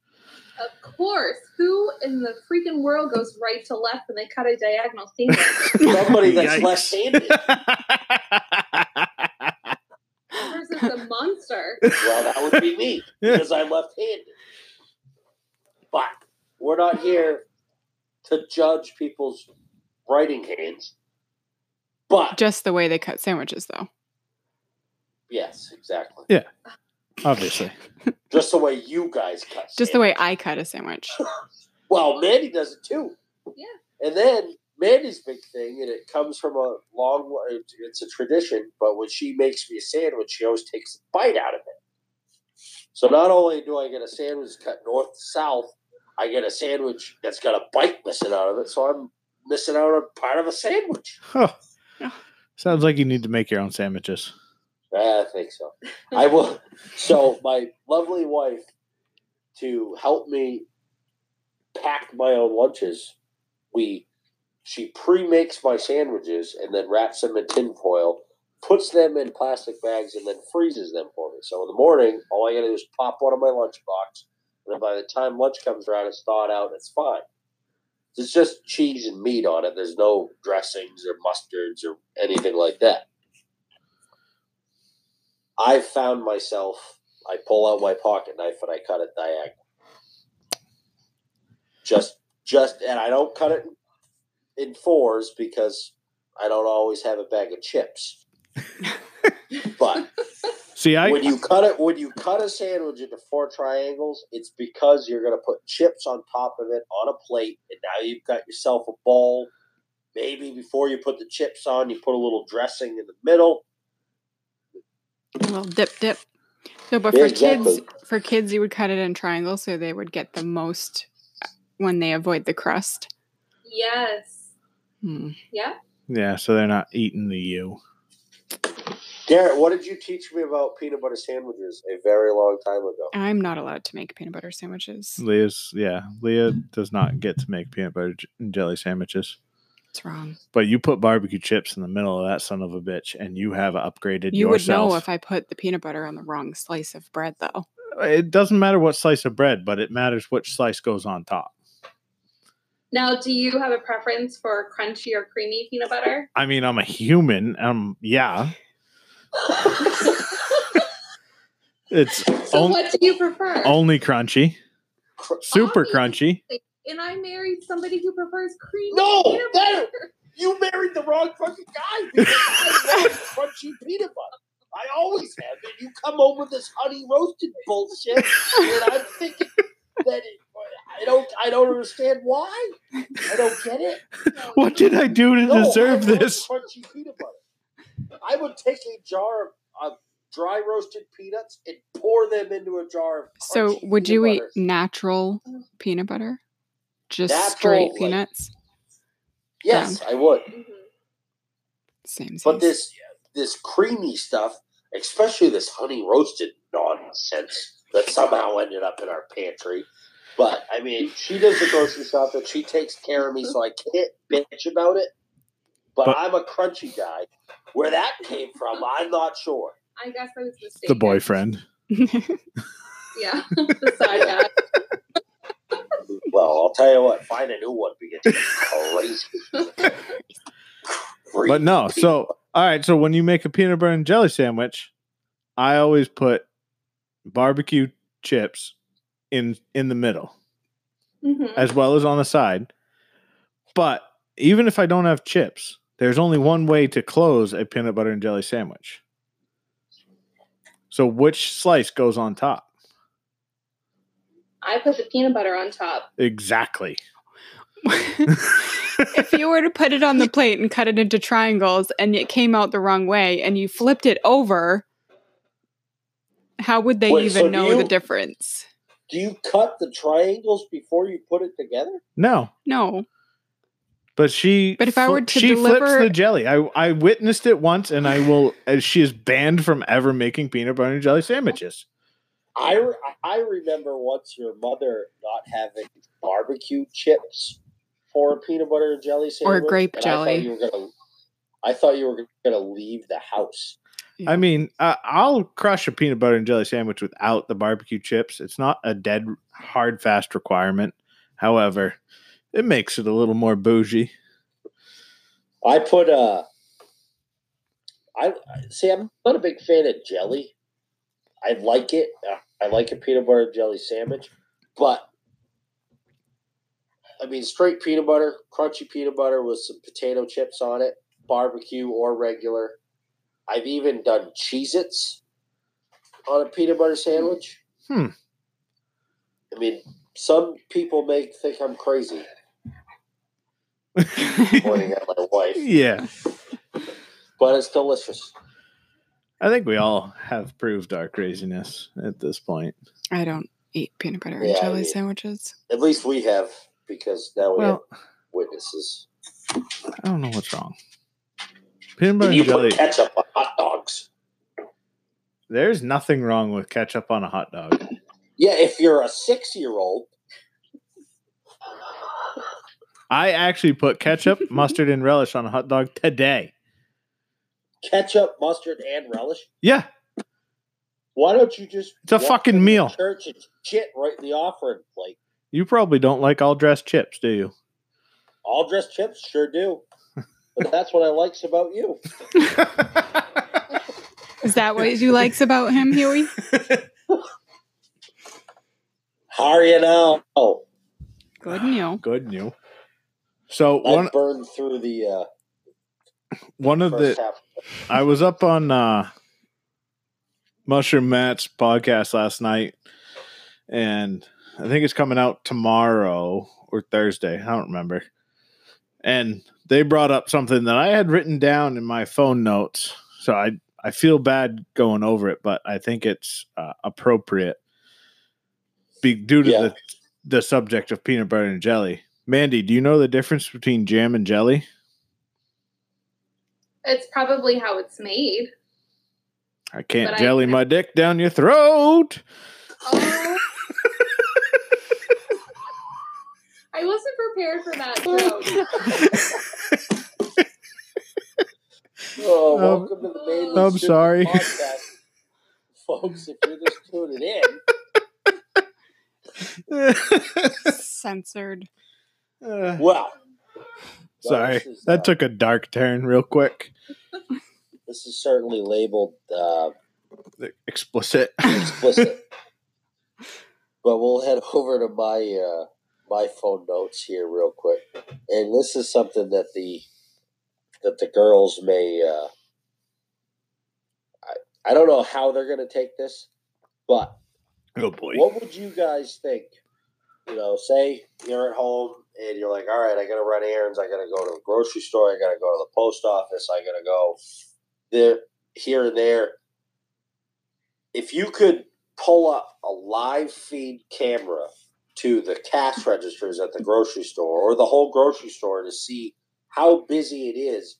Of course. Who in the freaking world goes right to left when they cut a diagonal sandwich? Somebody that's Yikes. left-handed. Versus a monster. well, that would be me because I'm left-handed. But we're not here to judge people's writing hands. But Just the way they cut sandwiches, though. yes, exactly. Yeah, obviously. Just the way you guys cut. Just the way. I cut a sandwich. Well, Mandy does it too. Yeah. And then Mandy's big thing, and it comes from a long. it's- It's a tradition, but when she makes me a sandwich, she always takes a bite out of it. So not only do I get a sandwich cut north to south, I get a sandwich that's got a bite missing out of it. So I'm missing out on part of a sandwich. Huh. Sounds like you need to make your own sandwiches. I think so. I will. So my lovely wife, to help me pack my own lunches, we she pre-makes my sandwiches and then wraps them in tin foil, puts them in plastic bags, and then freezes them for me. So in the morning, all I got to do is pop one in my lunchbox, and then by the time lunch comes around, it's thawed out. It's fine. It's just cheese and meat on it. There's no dressings or mustards or anything like that. I found myself. I pull out my pocket knife and I cut it diagonal. Just, just, and I don't cut it in fours because I don't always have a bag of chips. but See, I when you cut it, when you cut a sandwich into four triangles, it's because you're going to put chips on top of it on a plate, and now you've got yourself a bowl. Maybe before you put the chips on, you put a little dressing in the middle. A little dip, dip. So, but Yeah, for kids, for kids, you would cut it in triangles so they would get the most when they avoid the crust. Yes. Hmm. Yeah. yeah, so they're not eating the U. Garrett, what did you teach me about peanut butter sandwiches a very long time ago? I'm not allowed to make peanut butter sandwiches. Leah's yeah, Leah does not get to make peanut butter j- and jelly sandwiches. It's wrong. But you put barbecue chips in the middle of that son of a bitch, and you have upgraded You would know if I put the peanut butter on the wrong slice of bread, though. it doesn't matter what slice of bread, but it matters which slice goes on top. Now, do you have a preference for crunchy or creamy peanut butter? I mean, I'm a human. Um, yeah, it's So, on- what do you prefer? only crunchy, super Obviously. crunchy. and I married somebody who prefers cream. No, peanut that- butter. You married the wrong fucking guy because I crunchy peanut butter. I always have, and you come home with this honey roasted bullshit, and I'm thinking that it, I don't, I don't understand why. I don't get it. What did I do to No, deserve I this? Crunchy peanut butter. I would take a jar of, of dry roasted peanuts and pour them into a jar of. So, would peanut you eat natural peanut butter? Just Natural, straight like- peanuts? Yes, I would. Mhm. Same, same. But this this creamy stuff, especially this honey roasted nonsense that somehow ended up in our pantry. But I mean, she does the grocery shopping. She takes care of me, so I can't bitch about it. But, But- I'm a crunchy guy. Where that came from, I'm not sure. I guess I was mistaken. The boyfriend. Yeah, the side guy. Well, I'll tell you what. Find a new one because crazy. But no, so all right, so when you make a peanut butter and jelly sandwich, I always put barbecue chips in in the middle Mhm. as well as on the side. But even if I don't have chips, there's only one way to close a peanut butter and jelly sandwich. So which slice goes on top? I put the peanut butter on top. Exactly. if you were to put it on the plate and cut it into triangles and it came out the wrong way and you flipped it over, how would they Wait, even do know the difference? Do you cut the triangles before you put it together? no, No. But she. But if I were fli- to she flips the jelly. I I witnessed it once, and I will. She is banned from ever making peanut butter and jelly sandwiches. I, re- I remember once your mother not having barbecue chips for a peanut butter and jelly sandwich. Or grape and jelly. I thought you were gonna. I thought you were gonna leave the house. I mean, uh, I'll crush a peanut butter and jelly sandwich without the barbecue chips. It's not a dead hard fast requirement. However, it makes it a little more bougie. I put uh I see. I'm not a big fan of jelly. I like it. I like a peanut butter jelly sandwich, but I mean, straight peanut butter, crunchy peanut butter with some potato chips on it, barbecue or regular. I've even done Cheez Its on a peanut butter sandwich. Hmm. I mean, some people may think I'm crazy pointing at my wife, yeah, but it's delicious. I think we all have proved our craziness at this point. I don't eat peanut butter and Yeah, jelly I- sandwiches. At least we have, because now we Well, have witnesses. I don't know what's wrong. Peanut butter And you and jelly. put ketchup on hot dogs. There's nothing wrong with ketchup on a hot dog. Yeah, if you're a six year old, I actually put ketchup, mustard, and relish on a hot dog today. ketchup, mustard, and relish. Yeah, Why don't you just? It's a fucking meal. Church and shit right in the offering plate. you probably don't like all dressed chips, do you? All dressed chips, sure do. But that's what I likes about you. Is that what you likes about him, Huey? How are you now? Oh, Good and you. Good new. So I one burned through the uh, one of the half. I was up on uh Mushroom Matt's podcast last night and I think it's coming out tomorrow or Thursday. I don't remember. And they brought up something that I had written down in my phone notes. So I I feel bad going over it, but I think it's uh, appropriate be due to Yeah. the the subject of peanut butter and jelly. Mandy, do you know the difference between jam and jelly? It's probably how it's made. I can't But I- jelly my dick down your throat. Oh. I wasn't prepared for that joke. Oh, Um, welcome to the main. I'm sorry. podcast, folks. If you're just tuning in, Censored. Uh, well, sorry, this is, that uh, took a dark turn real quick. This is certainly labeled uh, Explicit. explicit. but we'll head over to my uh, my phone notes here real quick, and this is something that the that the girls may. Uh, I I don't know how they're going to take this, but Oh boy. what would you guys think? You know, say you're at home and you're like, all right, I got to run errands. I got to go to the grocery store. I got to go to the post office. I got to go there, here and there. If you could pull up a live feed camera to the cash registers at the grocery store or the whole grocery store to see how busy it is,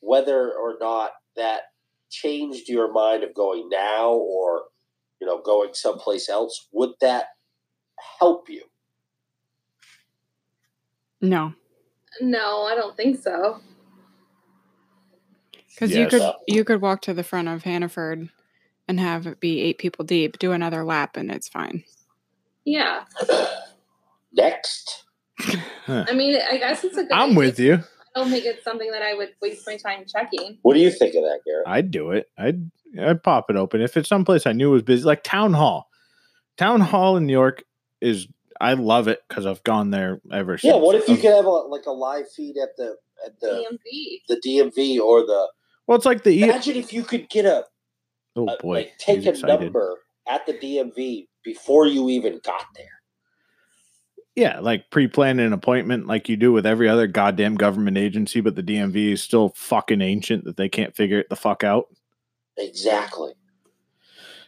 whether or not that changed your mind of going now or you know going someplace else, would that help you? No, No, I don't think so. because you could you could walk to the front of Hannaford and have it be eight people deep, do another lap, and it's fine. Yeah. Next, I mean, I guess it's a good I'm idea. with you. I don't think it's something that I would waste my time checking. what do you think of that, Garrett? I'd do it. I'd I'd pop it open if it's someplace I knew was busy, like town hall. Town hall in New York is I love it because I've gone there ever since. Yeah, what if you could have a, like a live feed at the at the DMV. the DMV or the? Well, it's like the e- Imagine if you could get a, oh a- boy, like take he's a excited. number at the DMV before you even got there. Yeah, like pre-plan an appointment like you do with every other goddamn government agency, but the DMV is still fucking ancient that they can't figure it the fuck out. Exactly.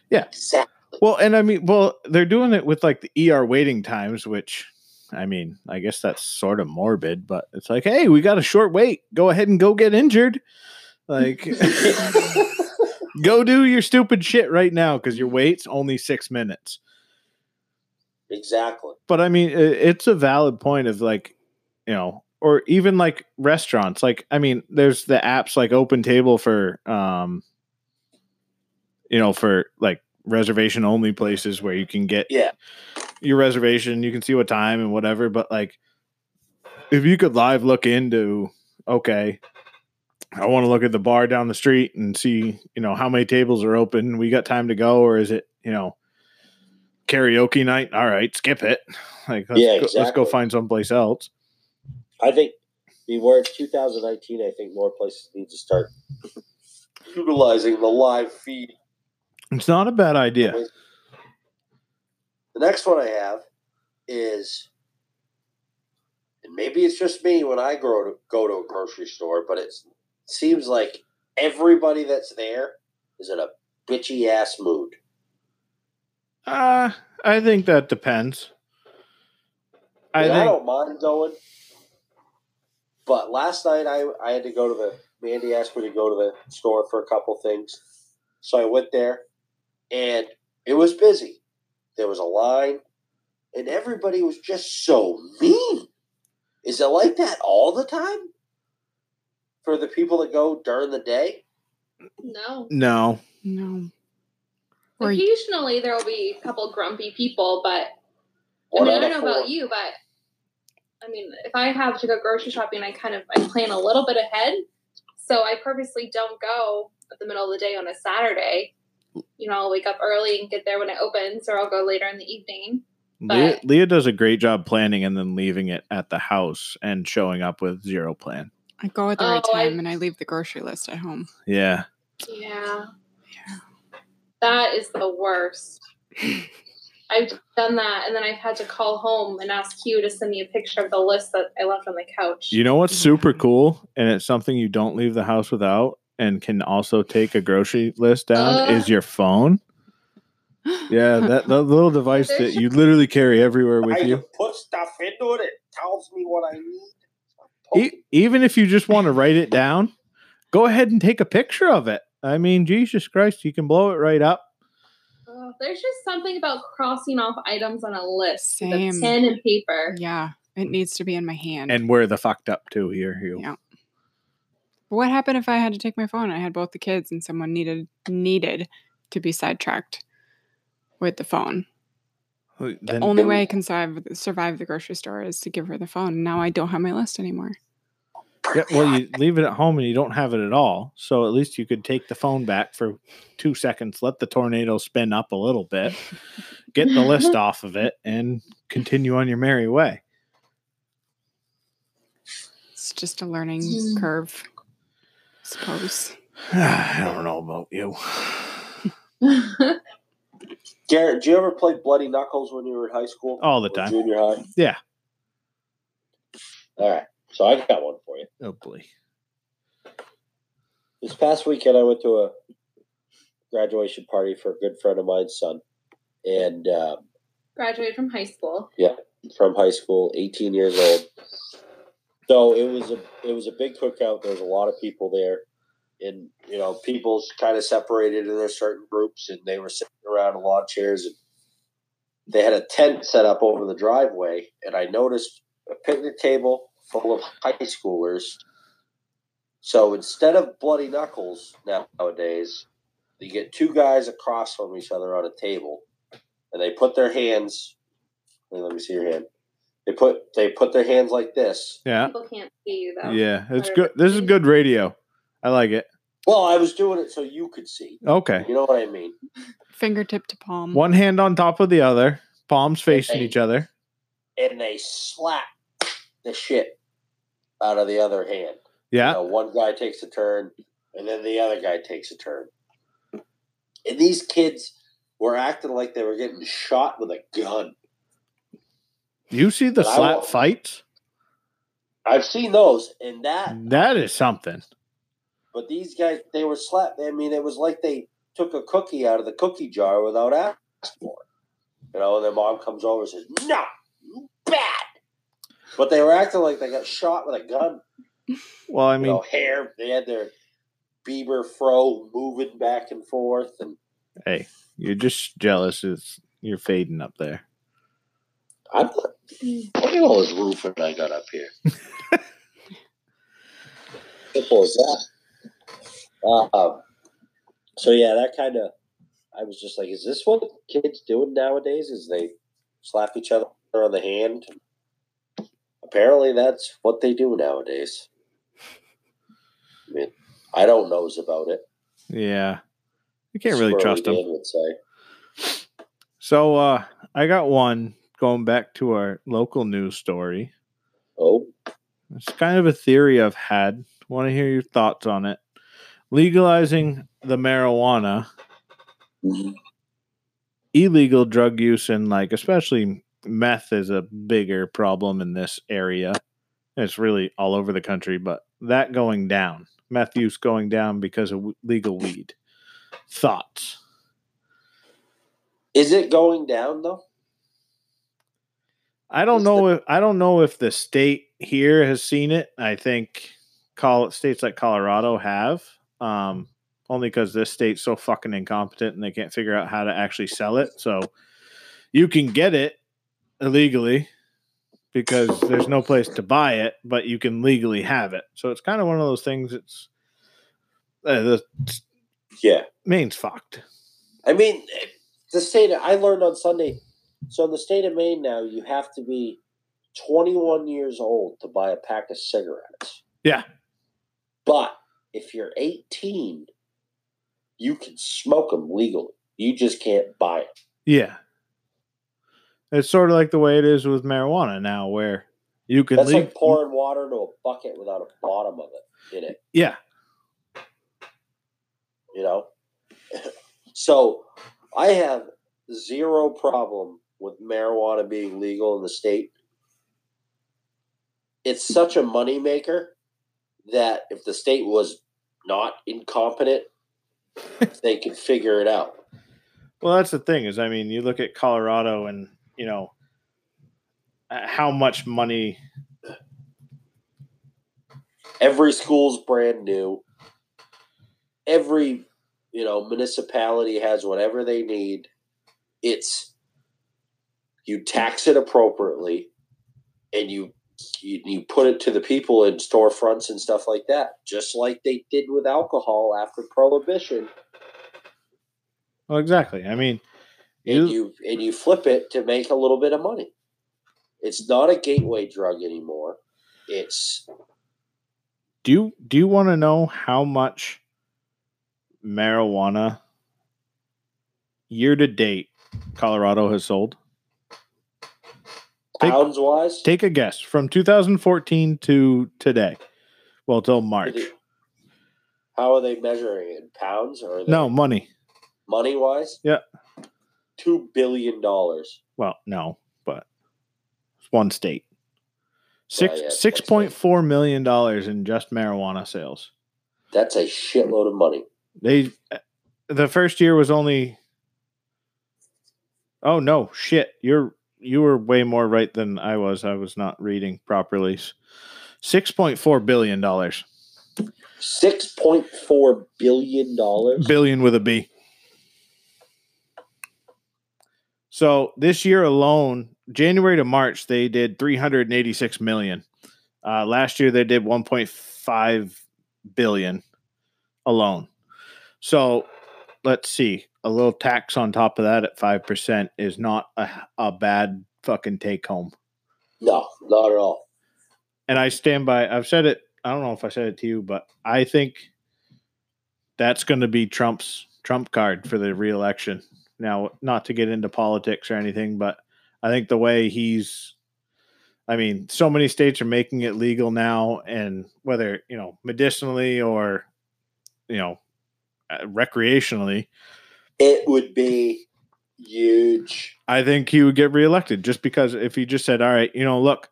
Yeah. Exactly. Well, and I mean, well, they're doing it with like the ER waiting times, which I mean, I guess that's sort of morbid, but it's like, hey, we got a short wait. Go ahead and go get injured. Like, go do your stupid shit right now because your wait's only six minutes. exactly. But I mean, it's a valid point of like, you know, or even like restaurants. Like, I mean, there's the apps like Open Table for, um, you know, for like reservation only places where you can get Yeah. your reservation, you can see what time and whatever. But like, if you could live look into, okay, I want to look at the bar down the street and see, you know, how many tables are open. We got time to go, or is it, you know, karaoke night? All right, skip it. Like, let's, Yeah, go, let's go find someplace else. I think where 2019, I think more places need to start utilizing the live feed. It's not a bad idea. The next one I have is, and maybe it's just me when I go to go to a grocery store, but it seems like everybody that's there is in a bitchy ass mood. Uh, I think that depends. I And I, don't mind going, but last night I I had to go to the. Mandy asked me to go to the store for a couple things, so I went there, and it was busy. There was a line, and everybody was just so mean. Is it like that all the time for the people that go during the day? No. No. No. Occasionally there will be a couple grumpy people, but I mean, I don't know four. about you, but I mean, if I have to go grocery shopping, I kind of I plan a little bit ahead. So I purposely don't go at the middle of the day on a Saturday. You know, I'll wake up early and get there when it opens, or I'll go later in the evening. Leah, But- Leah does a great job planning and then leaving it at the house and showing up with zero plan. I go at the right Oh, I- time and I leave the grocery list at home. Yeah. Yeah. That is the worst. I've done that, and then I've had to call home and ask Hugh to send me a picture of the list that I left on the couch. You know what's super cool and it's something you don't leave the house without and can also take a grocery list down Uh. is your phone. Yeah, that, that little device that you literally carry everywhere with I you. can put stuff into it. It tells me what I need. E- even if you just want to write it down, go ahead and take a picture of it. I mean, Jesus Christ, you can blow it right up. Ugh, there's just something about crossing off items on a list with a Same. pen and paper. Yeah, it needs to be in my hand. And we're the fucked up too here. You. Yeah. But what happened if I had to take my phone? I had both the kids and someone needed needed to be sidetracked with the phone. The only way I can survive survive the grocery store is to give her the phone. Now I don't have my list anymore. yeah, well, you leave it at home and you don't have it at all. So at least you could take the phone back for two seconds, let the tornado spin up a little bit, get the list off of it, and continue on your merry way. It's just a learning Hmm. curve, I suppose. I don't know about you. Garrett, do you ever play Bloody Knuckles when you were in high school? All the time. Junior high? Yeah. All right. So I got one for you. Oh boy. This past weekend, I went to a graduation party for a good friend of mine's son, and um, Graduated from high school. Yeah. From high school, 18 years old. So it was a it was a big cookout. There was a lot of people there, and you know, people's kind of separated in their certain groups, and they were sitting around a lot of chairs, and they had a tent set up over the driveway, and I noticed a picnic table full of high schoolers. So instead of bloody knuckles nowadays, you get two guys across from each other on a table, and they put their hands. Let me see your hand. They put they put their hands like this. Yeah. People can't see you though. Yeah. It's good. This is good radio. I like it. Well, I was doing it so you could see. Okay. You know what I mean? Fingertip to palm. One hand on top of the other, palms facing each other. And they slap the shit out of the other hand. You Yeah. know, one guy takes a turn, and then the other guy takes a turn. And these kids were acting like they were getting shot with a gun. You see the But slap fights? I've seen those, and that. That is something. But these guys, they were slapped. I mean, it was like they took a cookie out of the cookie jar without asking for it. You know, and their mom comes over and says, "No, you bad." But they were acting like they got shot with a gun. Well, I you mean, know, hair. They had their Bieber fro moving back and forth, and hey, you're just jealous. It's you're fading up there. I'm not. Look at all this roofing I got up here. Simple as that. Um, so yeah, that kind of. I was just like, is this what kids doing nowadays? Is they slap each other on the hand? Apparently, that's what they do nowadays. I mean, I don't knows about it. Yeah. You can't really Squirrely trust them. Say. So uh I got one going back to our local news story. Oh, It's kind of a theory I've had. Want to hear your thoughts on it. Legalizing the marijuana, mm-hmm. illegal drug use, and like especially meth is a bigger problem in this area. It's really all over the country, but that going down, meth use going down because of legal weed. Thoughts? is it going down though? I don't know if I don't know if the state here has seen it. I think call states like Colorado have. Um, only because this state's so fucking incompetent and they can't figure out how to actually sell it. So you can get it illegally because there's no place to buy it, but you can legally have it. So it's kind of one of those things. It's uh, the Yeah. Maine's fucked. I mean, the state, I learned on Sunday. So in the state of Maine now, you have to be 21 years old to buy a pack of cigarettes. Yeah. But if you're 18, you can smoke them legally. You just can't buy it. Yeah. It's sort of like the way it is with marijuana now, where you can That's leg- like pouring water into a bucket without a bottom of it in it, yeah, you know? so I have zero problem with marijuana being legal in the state. It's such a moneymaker that if the state was not incompetent, they could figure it out. Well, that's the thing is, I mean, you look at Colorado and you know uh, how much money. Every school's brand new. Every you know municipality has whatever they need. It's you tax it appropriately, and you you, you put it to the people in storefronts and stuff like that, just like they did with alcohol after prohibition. Well, exactly. I mean, and you, you and you flip it to make a little bit of money. It's not a gateway drug anymore. It's do you do you want to know how much marijuana year to date Colorado has sold? Take- pounds wise. Take a guess from 2014 to today. Well, till March. How are they measuring it? In pounds or No money. money wise? Yeah. Two billion dollars. Well, no, but it's one state. Six yeah, six point four million dollars in just marijuana sales. That's a shitload of money. They the first year was only Oh no, shit. You're you were way more right than I was. I was not reading properly. Six point four billion dollars. Six point four billion dollars. Billion with a B. So this year alone, January to March, they did 386 million. Uh, last year they did 1.5 billion alone. So let's see. A little tax on top of that at 5% is not a, a bad fucking take home. No, not at all. And I stand by, I've said it, I don't know if I said it to you, but I think that's going to be Trump's Trump card for the reelection. Now, not to get into politics or anything, but I think the way he's, I mean, so many states are making it legal now, and whether, you know, medicinally or, you know, uh, recreationally, It would be huge. I think he would get reelected just because if he just said, all right, you know, look,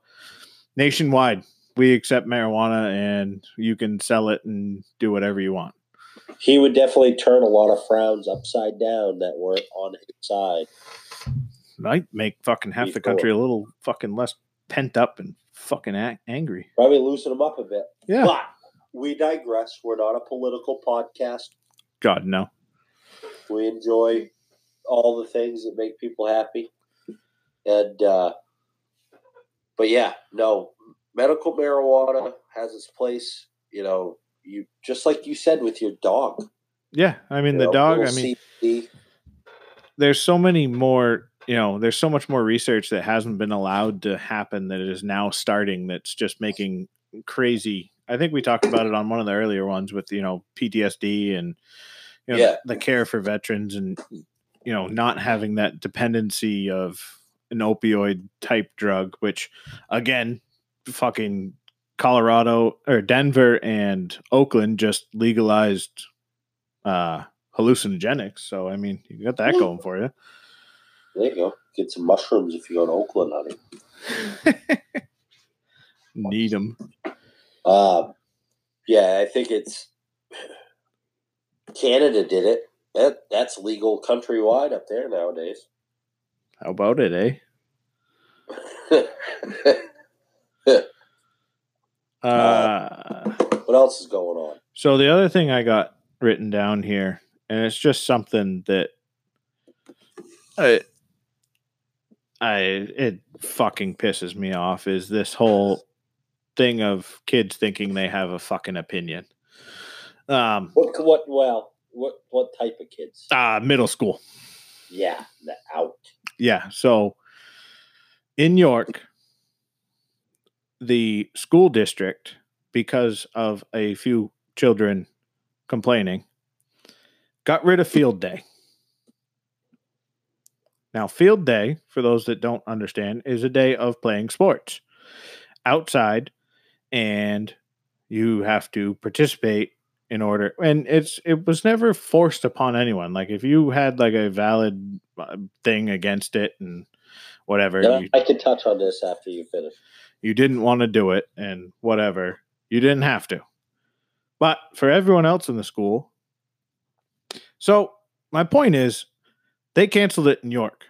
nationwide, we accept marijuana and you can sell it and do whatever you want. He would definitely turn a lot of frowns upside down that weren't on his side. Might make fucking half the country a little fucking less pent up and fucking a- angry. Probably loosen them up a bit. Yeah. But we digress. We're not a political podcast. God, no. We enjoy all the things that make people happy. And uh but yeah, no. Medical marijuana has its place, you know, you just like you said with your dog. Yeah. I mean, you the know, dog, I mean, CBD. there's so many more, you know, there's so much more research that hasn't been allowed to happen that is now starting that's just making crazy. I think we talked about it on one of the earlier ones with, you know, PTSD and, you know, Yeah. the care for veterans and, you know, not having that dependency of an opioid type drug, which again, fucking Colorado or Denver and Oakland just legalized uh hallucinogenics. So I mean, you got that going for you. There you go. Get some mushrooms if you go to Oakland, honey. Need them. Uh, yeah, I think it's Canada did it. That that's legal countrywide up there nowadays. How about it, eh? Uh, what else is going on? so the other thing I got written down here, and it's just something that I, I it fucking pisses me off. Is this whole thing of kids thinking they have a fucking opinion? Um, What? What? Well, what? What type of kids? uh, middle school. Yeah, the out. Yeah. So in York, the school district, because of a few children complaining, got rid of field day. Now, field day, for those that don't understand, is a day of playing sports outside, and you have to participate in order and it's it was never forced upon anyone like if you had like a valid uh, thing against it and whatever Yeah, you, I can touch on this after you finish. you didn't want to do it and whatever you didn't have to but for everyone else in the school so my point is they canceled it in york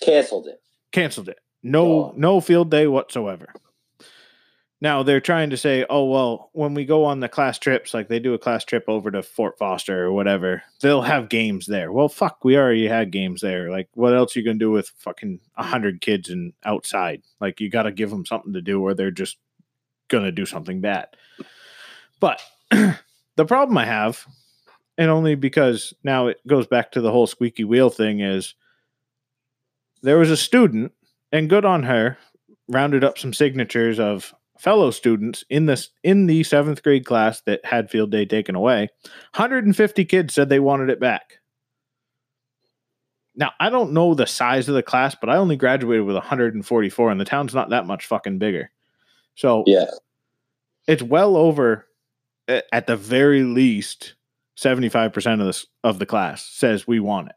Canceled it. canceled it no Oh. no field day whatsoever now they're trying to say oh well when we go on the class trips like they do a class trip over to fort foster or whatever they'll have games there. Well fuck we already had games there. Like what else are you gonna do with fucking 100 kids and outside? Like you gotta give them something to do or they're just gonna do something bad. But the problem i have and only because now it goes back to the whole squeaky wheel thing is there was a student and good on her rounded up some signatures of fellow students in this in the seventh grade class that had field day taken away 150 kids said they wanted it back. Now i don't know the size of the class but i only graduated with 144 and the town's not that much fucking bigger. So Yeah. it's well over at the very least 75% of this of the class says we want it.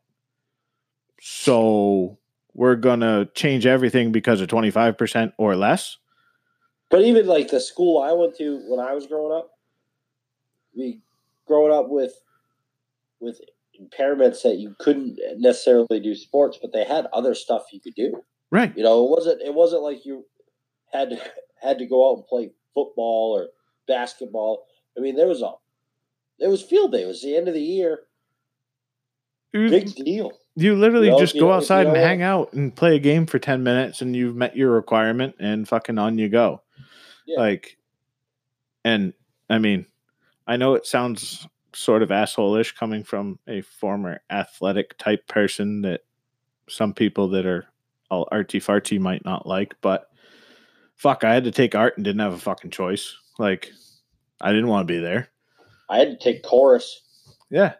So we're gonna change everything because of 25% or less But even like the school I went to when I was growing up, we growing up with with impairments that you couldn't necessarily do sports, but they had other stuff you could do. right You know, it wasn't it wasn't like you had to had to go out and play football or basketball. I mean, there was a there was field day. It was the end of the year. you, Big deal. you literally You know, just go know, outside you and hang out and play a game for 10 minutes and you've met your requirement and fucking on you go Yeah. like and i mean i know it sounds sort of asshole-ish coming from a former athletic type person that some people that are all artsy fartsy might not like but fuck i had to take art and didn't have a fucking choice. Like i didn't want to be there. I had to take chorus. yeah.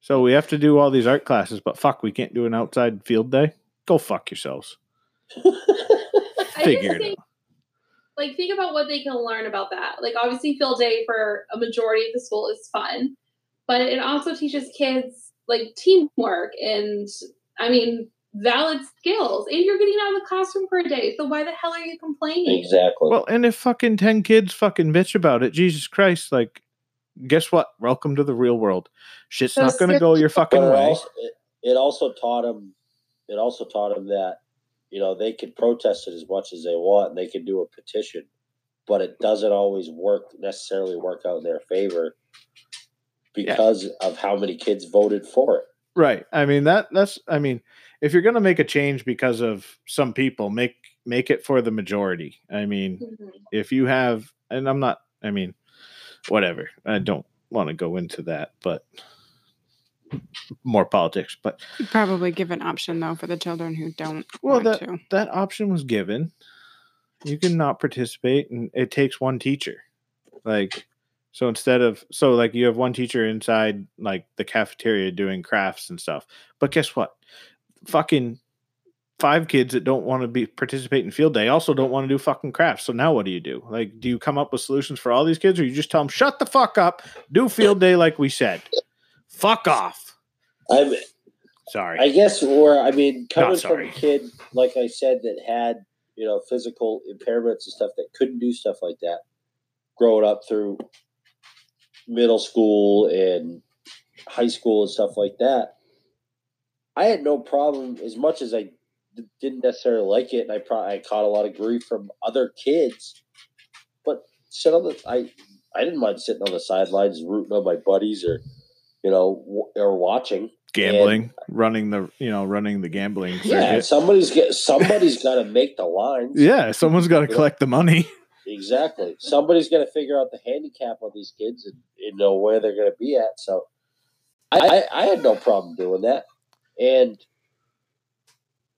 So we have to do all these art classes but fuck we can't do an outside field day? Go fuck yourselves. I figure just it think, out like, think about what they can learn about that. Like, obviously, field day for a majority of the school is fun, but it also teaches kids like teamwork and, I mean, valid skills. And you're getting out of the classroom for a day, so why the hell are you complaining? exactly. Well, and if fucking 10 kids fucking bitch about it, Jesus Christ, like, guess what? Welcome to the real world. Shit's So not going to go your fucking it way. also, it, it also taught him. It also taught him that you know they could protest it as much as they want, and they can do a petition, but it doesn't always work necessarily work out in their favor because of how many kids voted for it. Right. I mean, that, that's, I mean, if you're going to make a change because of some people, make, make it for the majority. I mean, Mhm. if you have, and I'm not, I mean, whatever. I don't want to go into that, but more politics, but You'd probably give an option though for the children who don't Well, that to. that option was given. You can not participate, and it takes one teacher. Like, so instead of so like you have one teacher inside like the cafeteria doing crafts and stuff. But guess what? Fucking five kids that don't want to be participate in field day also don't want to do fucking crafts. So now what do you do? Like, do you come up with solutions for all these kids, or you just tell them shut the fuck up, do field day like we said? Fuck off. I'm, Sorry. I guess, or I mean, coming from a kid like I said that had you know physical impairments and stuff that couldn't do stuff like that, growing up through middle school and high school and stuff like that, I had no problem as much as I didn't necessarily like it, and I probably I caught a lot of grief from other kids. But shit, on the, I I didn't mind sitting on the sidelines rooting on my buddies or you know w- or watching. Gambling, running the you know running the gambling Yeah, circuit. somebody's get somebody's got to make the lines. Yeah, someone's got to collect the money. Exactly. Somebody's got to figure out the handicap on these kids and, and know where they're going to be at. So I, I, I had no problem doing that. And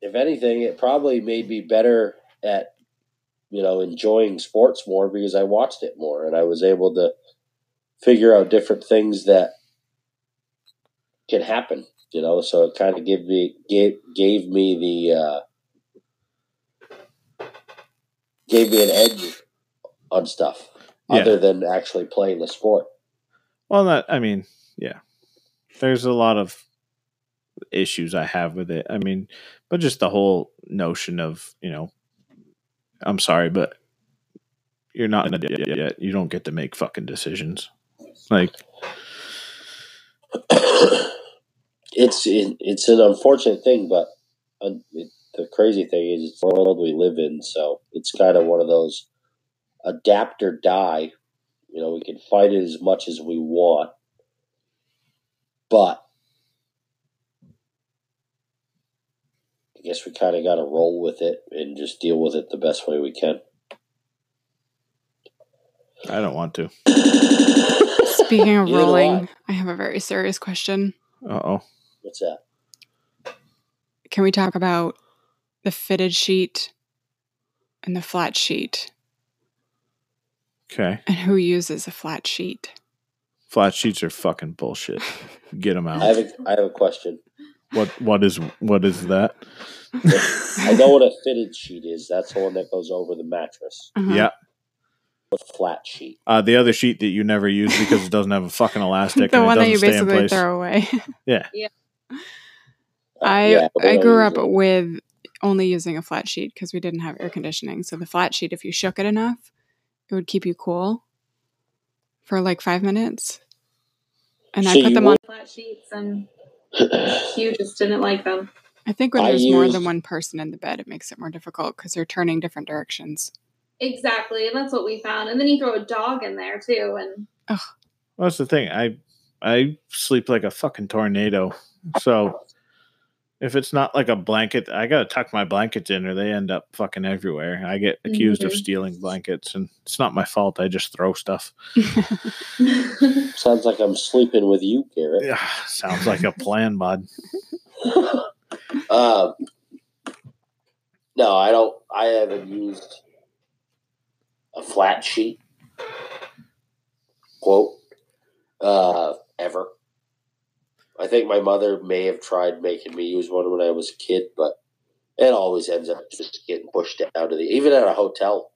if anything, it probably made me better at, you know, enjoying sports more because I watched it more and I was able to figure out different things that can happen, you know, so it kind of gave me, gave, gave me the, uh, gave me an edge on stuff Yeah. other than actually playing the sport. Well, that I mean, yeah. There's a lot of issues I have with it. I mean, but just the whole notion of you know, I'm sorry, but you're not an idiot yet. You don't get to make fucking decisions. Like, it's it, it's an unfortunate thing, but uh, it, the crazy thing is it's the world we live in. So it's kind of one of those adapt or die. You know, we can fight it as much as we want, but I guess we kind of got to roll with it and just deal with it the best way we can. I don't want to. Speaking of Neither do rolling, I have a very serious question. Uh oh. What's that? Can we talk about the fitted sheet and the flat sheet Okay. and who uses a flat sheet? Flat sheets are fucking bullshit. Get them I out. have a, I have a question. What what is what is that? I know what a fitted sheet is. That's the one that goes over the mattress. Uh-huh. Yeah. A flat sheet. Uh, the other sheet that you never use because it doesn't have a fucking elastic. the and one it that you doesn't stay in basically throw away. Uh, I yeah, I grew up it. with only using a flat sheet because we didn't have air conditioning. So the flat sheet, if you shook it enough, it would keep you cool for like five minutes. And So I put you them on. Flat sheets, and you just didn't like them. I think when I there's more than one person in the bed, it makes it more difficult because they're turning different directions. Exactly, and that's what we found. And then you throw a dog in there too, and Well, that's the thing. I I sleep like a fucking tornado. So if it's not like a blanket, I gotta tuck my blankets in, or they end up fucking everywhere. I get accused of Mhm. stealing blankets, and it's not my fault. I just throw stuff. Sounds like I'm sleeping with you, Garrett. Yeah, sounds like a plan, bud. um, no, I don't. I haven't used a flat sheet quote uh, ever. I think my mother may have tried making me use one when I was a kid, but it always ends up just getting pushed out of the even at a hotel.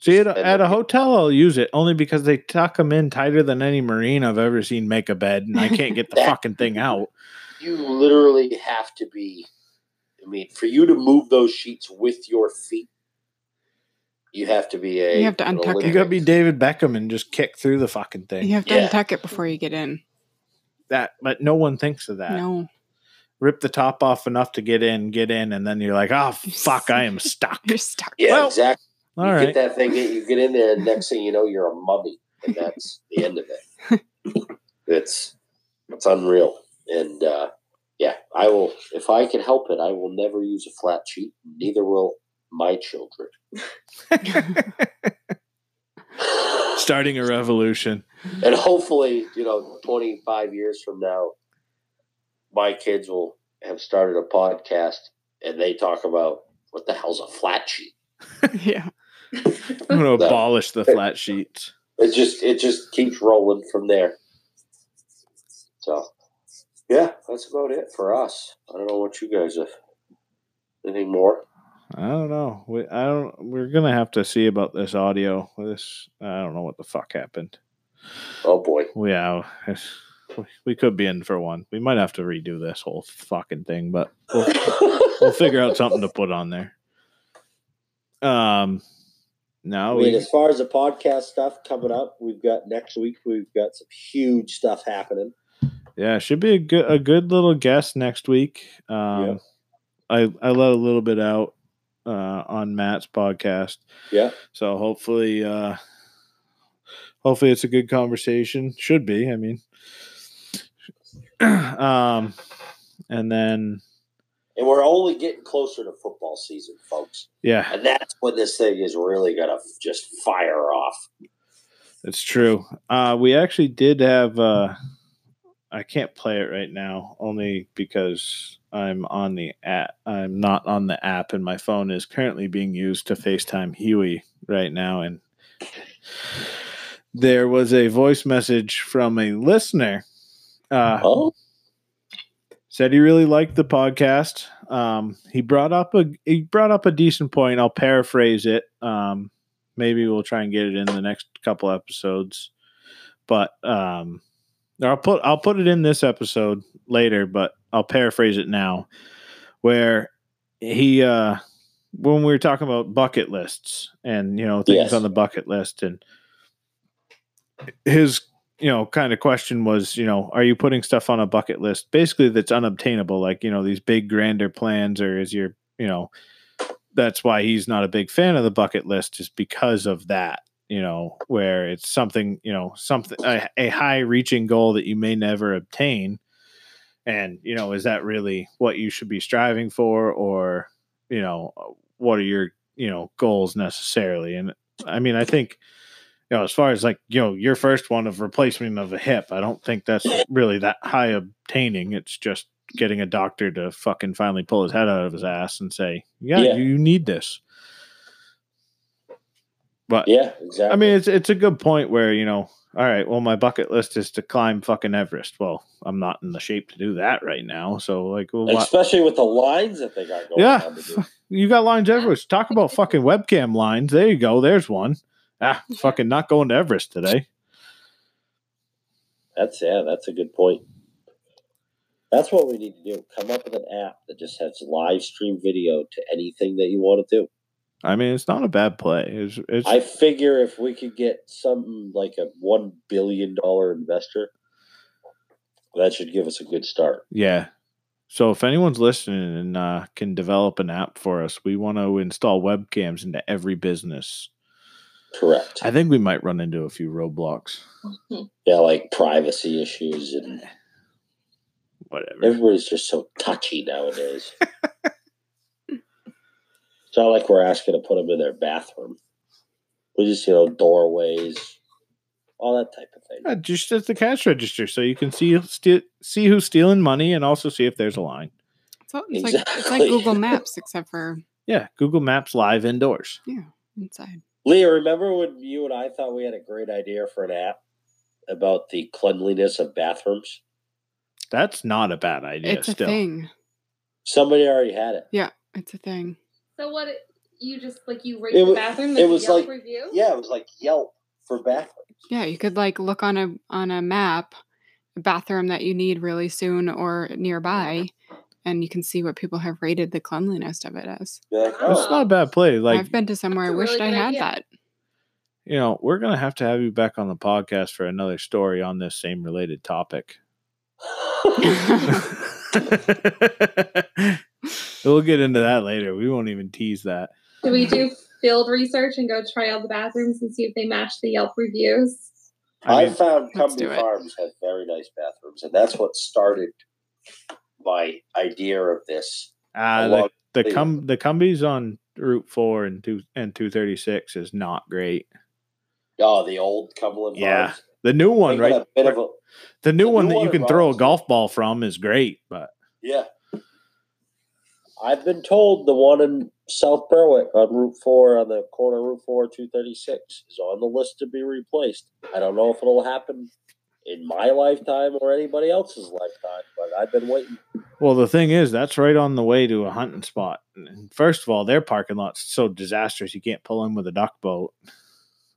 See, at a, at a hotel, I'll use it only because they tuck them in tighter than any marine I've ever seen make a bed, and I can't get the fucking thing out. You literally have to be. I mean, for you to move those sheets with your feet, you have to be a. You have to an untuck it. You gotta be David Beckham and just kick through the fucking thing. You have to Yeah. untuck it before you get in. That, but no one thinks of that. No, Rip the top off enough to get in, get in, and then you're like, oh fuck, I am stuck. you're stuck. Yeah, Well, exactly. All you right. get that thing, you get in there, and next thing you know, you're a mummy, and that's the end of it. It's it's unreal, and uh, yeah, I will. If I can help it, I will never use a flat sheet. Neither will my children. Starting a revolution. and hopefully, you know, 25 years from now, my kids will have started a podcast, and they talk about what the hell's a flat sheet. yeah. I'm gonna abolish the flat sheets. it just it just keeps rolling from there. So, yeah, that's about it for us. I don't know what you guys have. Anything more? I don't know. We, I don't. We're gonna have to see about this audio. This I don't know what the fuck happened. Oh boy, Yeah, we- could be in for one. We might have to redo this whole fucking thing, but we'll, we'll figure out something to put on there. Um, I now mean, we as far as the podcast stuff coming up, we've got next week. We've got some huge stuff happening. yeah should be a good a good little guest next week. Um, Yeah. I I let a little bit out uh, on Matt's podcast. Yeah, So hopefully, uh, hopefully it's a good conversation. Should be. I mean, um, and then And we're only getting closer to football season, folks. yeah, And that's when this thing is really going to just fire off. It's true. Uh, we actually did have. Uh, I can't play it right now, only because I'm on the app. I'm not on the app, and my phone is currently being used to FaceTime Huey right now. And there was a voice message from a listener. Uh, Oh, said he really liked the podcast. Um, he brought up a he brought up a decent point. I'll paraphrase it. Um, maybe we'll try and get it in the next couple episodes. But um, I'll put I'll put it in this episode later. But I'll paraphrase it now, where he uh, when we were talking about bucket lists and you know things Yes. on the bucket list and his you know kind of question was you know are you putting stuff on a bucket list basically that's unobtainable like you know these big grander plans or is your you know that's why he's not a big fan of the bucket list is because of that you know where it's something you know something a, a high reaching goal that you may never obtain and you know is that really what you should be striving for or you know what are your you know goals necessarily and i mean i think you know as far as like you know your first one of replacement of a hip i don't think that's really that high obtaining it's just getting a doctor to fucking finally pull his head out of his ass and say yeah, Yeah. you need this but yeah, exactly. I mean, it's it's a good point where you know, all right, well, my bucket list is to climb fucking Everest. Well, I'm not in the shape to do that right now, so like, well, especially with the lines that they got going Yeah. on to do. you got lines Everest. Talk about fucking webcam lines. There you go. There's one. Ah, fucking not going to Everest today. That's yeah, that's a good point. That's what we need to do. Come up with an app that just has live stream video to anything that you want to do. I mean, it's not a bad play. It's, it's I figure if we could get something like a one billion dollar investor, that should give us a good start. yeah. So if anyone's listening and uh, can develop an app for us, we want to install webcams into every business. Correct. I think we might run into a few roadblocks. Yeah, like privacy issues and Whatever. everybody's just so touchy nowadays. it's not like we're asking to put them in their bathroom. We just, you know, doorways, all that type of thing. Yeah, just at the cash register, so you can see ste- see who's stealing money, and also see if there's a line. So it's like it's like Google Maps except for Yeah, Google Maps live indoors. yeah inside. Leah, remember when you and I thought we had a great idea for an app about the cleanliness of bathrooms? That's not a bad idea. it's a still, thing. Somebody already had it. Yeah, it's a thing. So what? You just like you rate It the wa- bathroom? it was Yelp like- review. Yeah, it was like Yelp for bathrooms. Yeah, you could like look on a on a map a bathroom that you need really soon or nearby, and you can see what people have rated the cleanliness of it as. You're oh. It's oh, not a bad play. Like I've been to somewhere I That's wished really I had idea. that. you know, we're gonna have to have you back on the podcast for another story on this same related topic. we'll get into that later. We won't even tease that. Do we do field research and go try all the bathrooms and see if they match the Yelp reviews? I I, found let's Cumby. Farms have very nice bathrooms, and that's what started my idea of this. uh, the Along- the cum the Cumbies on Route Four and two and two thirty six is not great. Oh, the old Cumberland Yeah, Farms. The new one, They right? A bit of a, The new the one new that one you in can throw a golf ball from is great, but yeah. I've been told the one in South Berwick on Route 4, on the corner Route 4, 236, is on the list to be replaced. I don't know if it'll happen in my lifetime or anybody else's lifetime, but I've been waiting. Well, the thing is, that's right on the way to a hunting spot. First of all, their parking lot's so disastrous you can't pull in with a duck boat.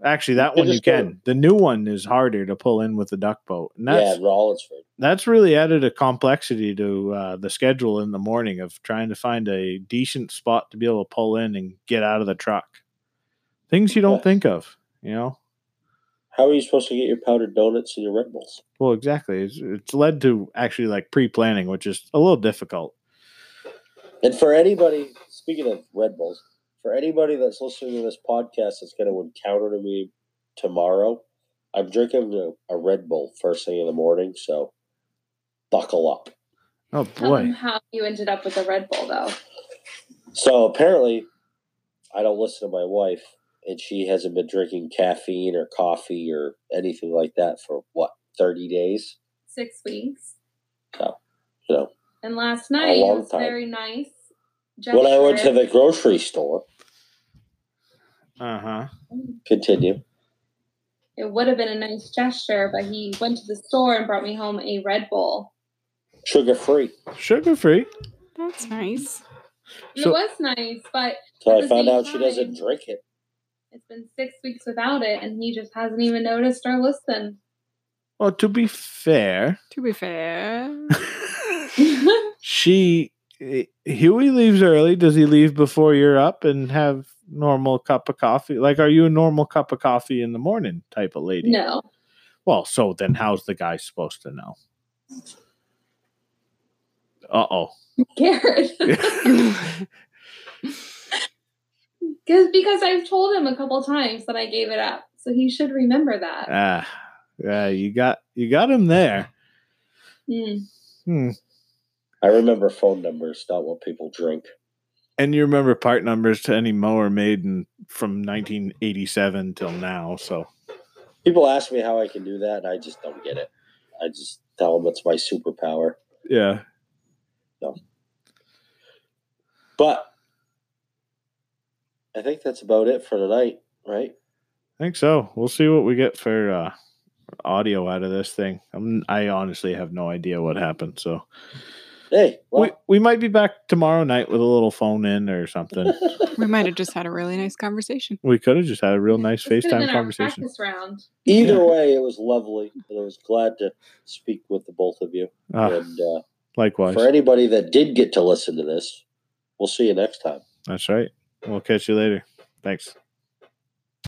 Actually, that one you can. The new one is harder to pull in with the duck boat, and that's in Rollinsford. that's really added a complexity to uh, the schedule in the morning of trying to find a decent spot to be able to pull in and get out of the truck. Things you don't Yeah. think of, you know. How are you supposed to get your powdered donuts and your Red Bulls? Well, exactly. It's, it's led to actually like pre-planning, which is a little difficult. And for anybody, speaking of Red Bulls, for anybody that's listening to this podcast that's going to encounter me tomorrow, I'm drinking a, a Red Bull first thing in the morning, so buckle up. Oh boy. them how you ended up with a Red Bull, though. So apparently, I don't listen to my wife, and she hasn't been drinking caffeine or coffee or anything like that for what thirty days. Six weeks. So, you know, And last night it long was time. very nice. when I went to the grocery store, Uh huh. continue. it would have been a nice gesture, but he went to the store and brought me home a Red Bull. Sugar free. Sugar free. That's nice. So- it was nice, but So I the found same out she doesn't drink it. it's been six weeks without it, and he just hasn't even noticed or listened. Well, to be fair, To be fair, she Huey leaves early. Does he leave before you're up and have normal cup of coffee? Like, are you a normal cup of coffee in the morning type of lady? no. Well, so then how's the guy supposed to know? Uh oh. Garrett. Because because I've told him a couple times that I gave it up, so he should remember that. ah, yeah, you got you got him there. Hmm. Hmm. I remember phone numbers, not what people drink. And you remember part numbers to any mower made in, from 1987 till now. So People ask me how I can do that, and I just don't get it. I just tell them it's my superpower. yeah, No. But I think that's about it for tonight, right? I think so. We'll see what we get for uh, audio out of this thing. I'm, I honestly have no idea what happened. So Hey, well, we, we might be back tomorrow night with a little phone in or something. we might have just had a really nice conversation. we could have just had a real nice This FaceTime conversation. Round. either Yeah. way, it was lovely, and I was glad to speak with the both of you. Ah, and uh, likewise. for anybody that did get to listen to this, we'll see you next time. That's right. We'll catch you later. Thanks.